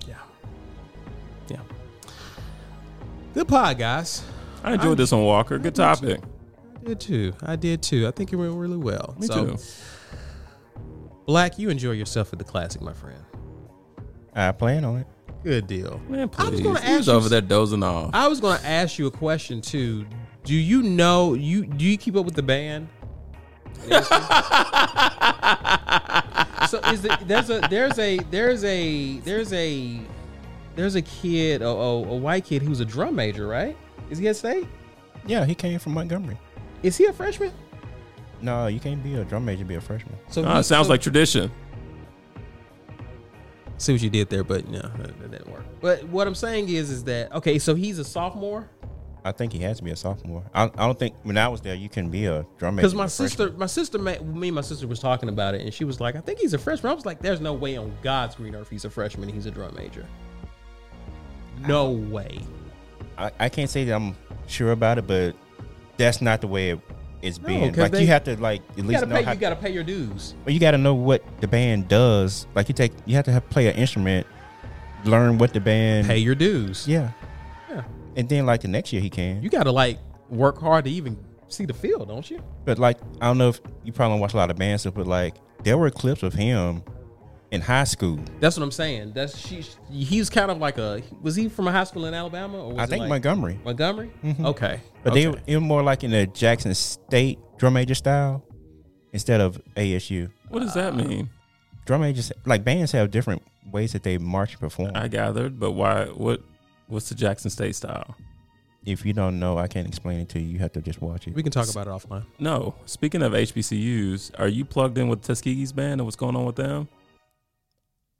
Yeah. Yeah. Good pod, guys. I enjoyed this one, Walker. Good topic. I did too. I did too. I think it went really well. Me so, too. Blaque, you enjoy yourself at the classic, my friend. I plan on it. Good deal. Man, I please. was gonna He was ask you over there dozing off. I was going to ask you a question too. Do you know you do you keep up with the band? so is the, there's a there's a there's a there's a there's a kid a, a, a white kid who's a drum major, right? Is he at state? Yeah, he came from Montgomery. Is he a freshman? No, you can't be a drum major, be a freshman. So Ah, he- it sounds so- like tradition. see what you did there, but no, that, that didn't work. But what I'm saying is, is that okay? So he's a sophomore I think he has to be a sophomore. I, I don't think when I was there, you can be a drum major. because my sister, my sister, me and my sister was talking about it, and she was like, "I think he's a freshman." I was like, "There's no way on God's green earth he's a freshman. He's a drum major. No way." I, I can't say that I'm sure about it, but that's not the way it, it's No, been. 'cause Like they- you have to like at least gotta know pay. how. You gotta pay your dues. well, you got to know what the band does. Like you take, you have to have, play an instrument, learn what the band. Pay your dues. Yeah. And then like the next year he can. You gotta like work hard to even see the field, don't you? But like I don't know if you probably don't watch a lot of band stuff, but like there were clips of him in high school. That's what I'm saying. That's she. He's kind of like a. Was he from a high school in Alabama? Or was I think like- Montgomery, Montgomery. Mm-hmm. Okay, but okay. they they were more like in the Jackson State drum major style instead of ASU. What does that mean? Drum majors like bands have different ways that they march and perform. I gathered, but why? What? What's the Jackson State style? if you don't know, I can't explain it to you. You have to just watch it. we can talk about it offline. No. Speaking of HBCUs, are you plugged in with Tuskegee's band and what's going on with them?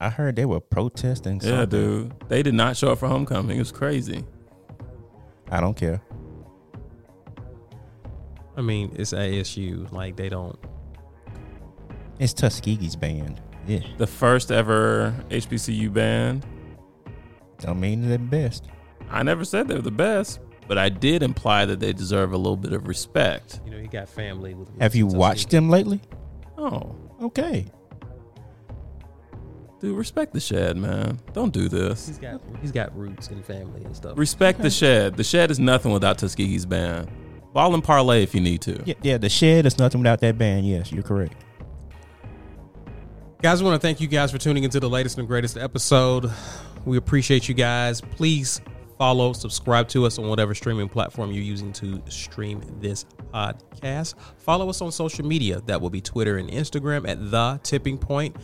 I heard they were protesting. Yeah, something. dude. They did not show up for homecoming. It was crazy. I don't care. I mean, it's ASU. Like they don't. It's Tuskegee's band. Yeah, The first ever HBCU band. Don't mean they're the best. I never said they're the best, but I did imply that they deserve a little bit of respect. You know, he got family. With Have you watched them lately? Oh, Okay. dude, respect the shed, man. Don't do this. He's got he's got roots and family and stuff. Respect the shed. The shed is nothing without Tuskegee's band. Ball and parlay if you need to. Yeah, yeah. The shed is nothing without that band. Yes, you're correct. Guys, I want to thank you guys for tuning into the latest and greatest episode. We appreciate you guys. Please follow, subscribe to us on whatever streaming platform you're using to stream this podcast. Follow us on social media. That will be Twitter and Instagram at The Tipping Point.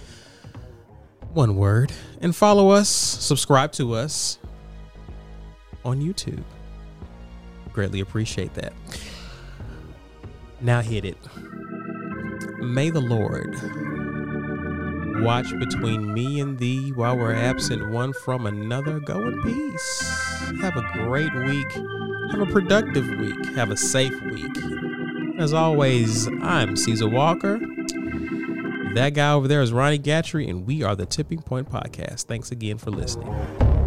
One word. And follow us, subscribe to us on YouTube. Greatly appreciate that. Now hit it. May the Lord watch between me and thee while we're absent one from another. Go in peace. Have a great week. Have a productive week. Have a safe week. As always, I'm Caesar Walker. That guy over there is Ronnie Gatrey, and we are the Tipping Point Podcast. Thanks again for listening.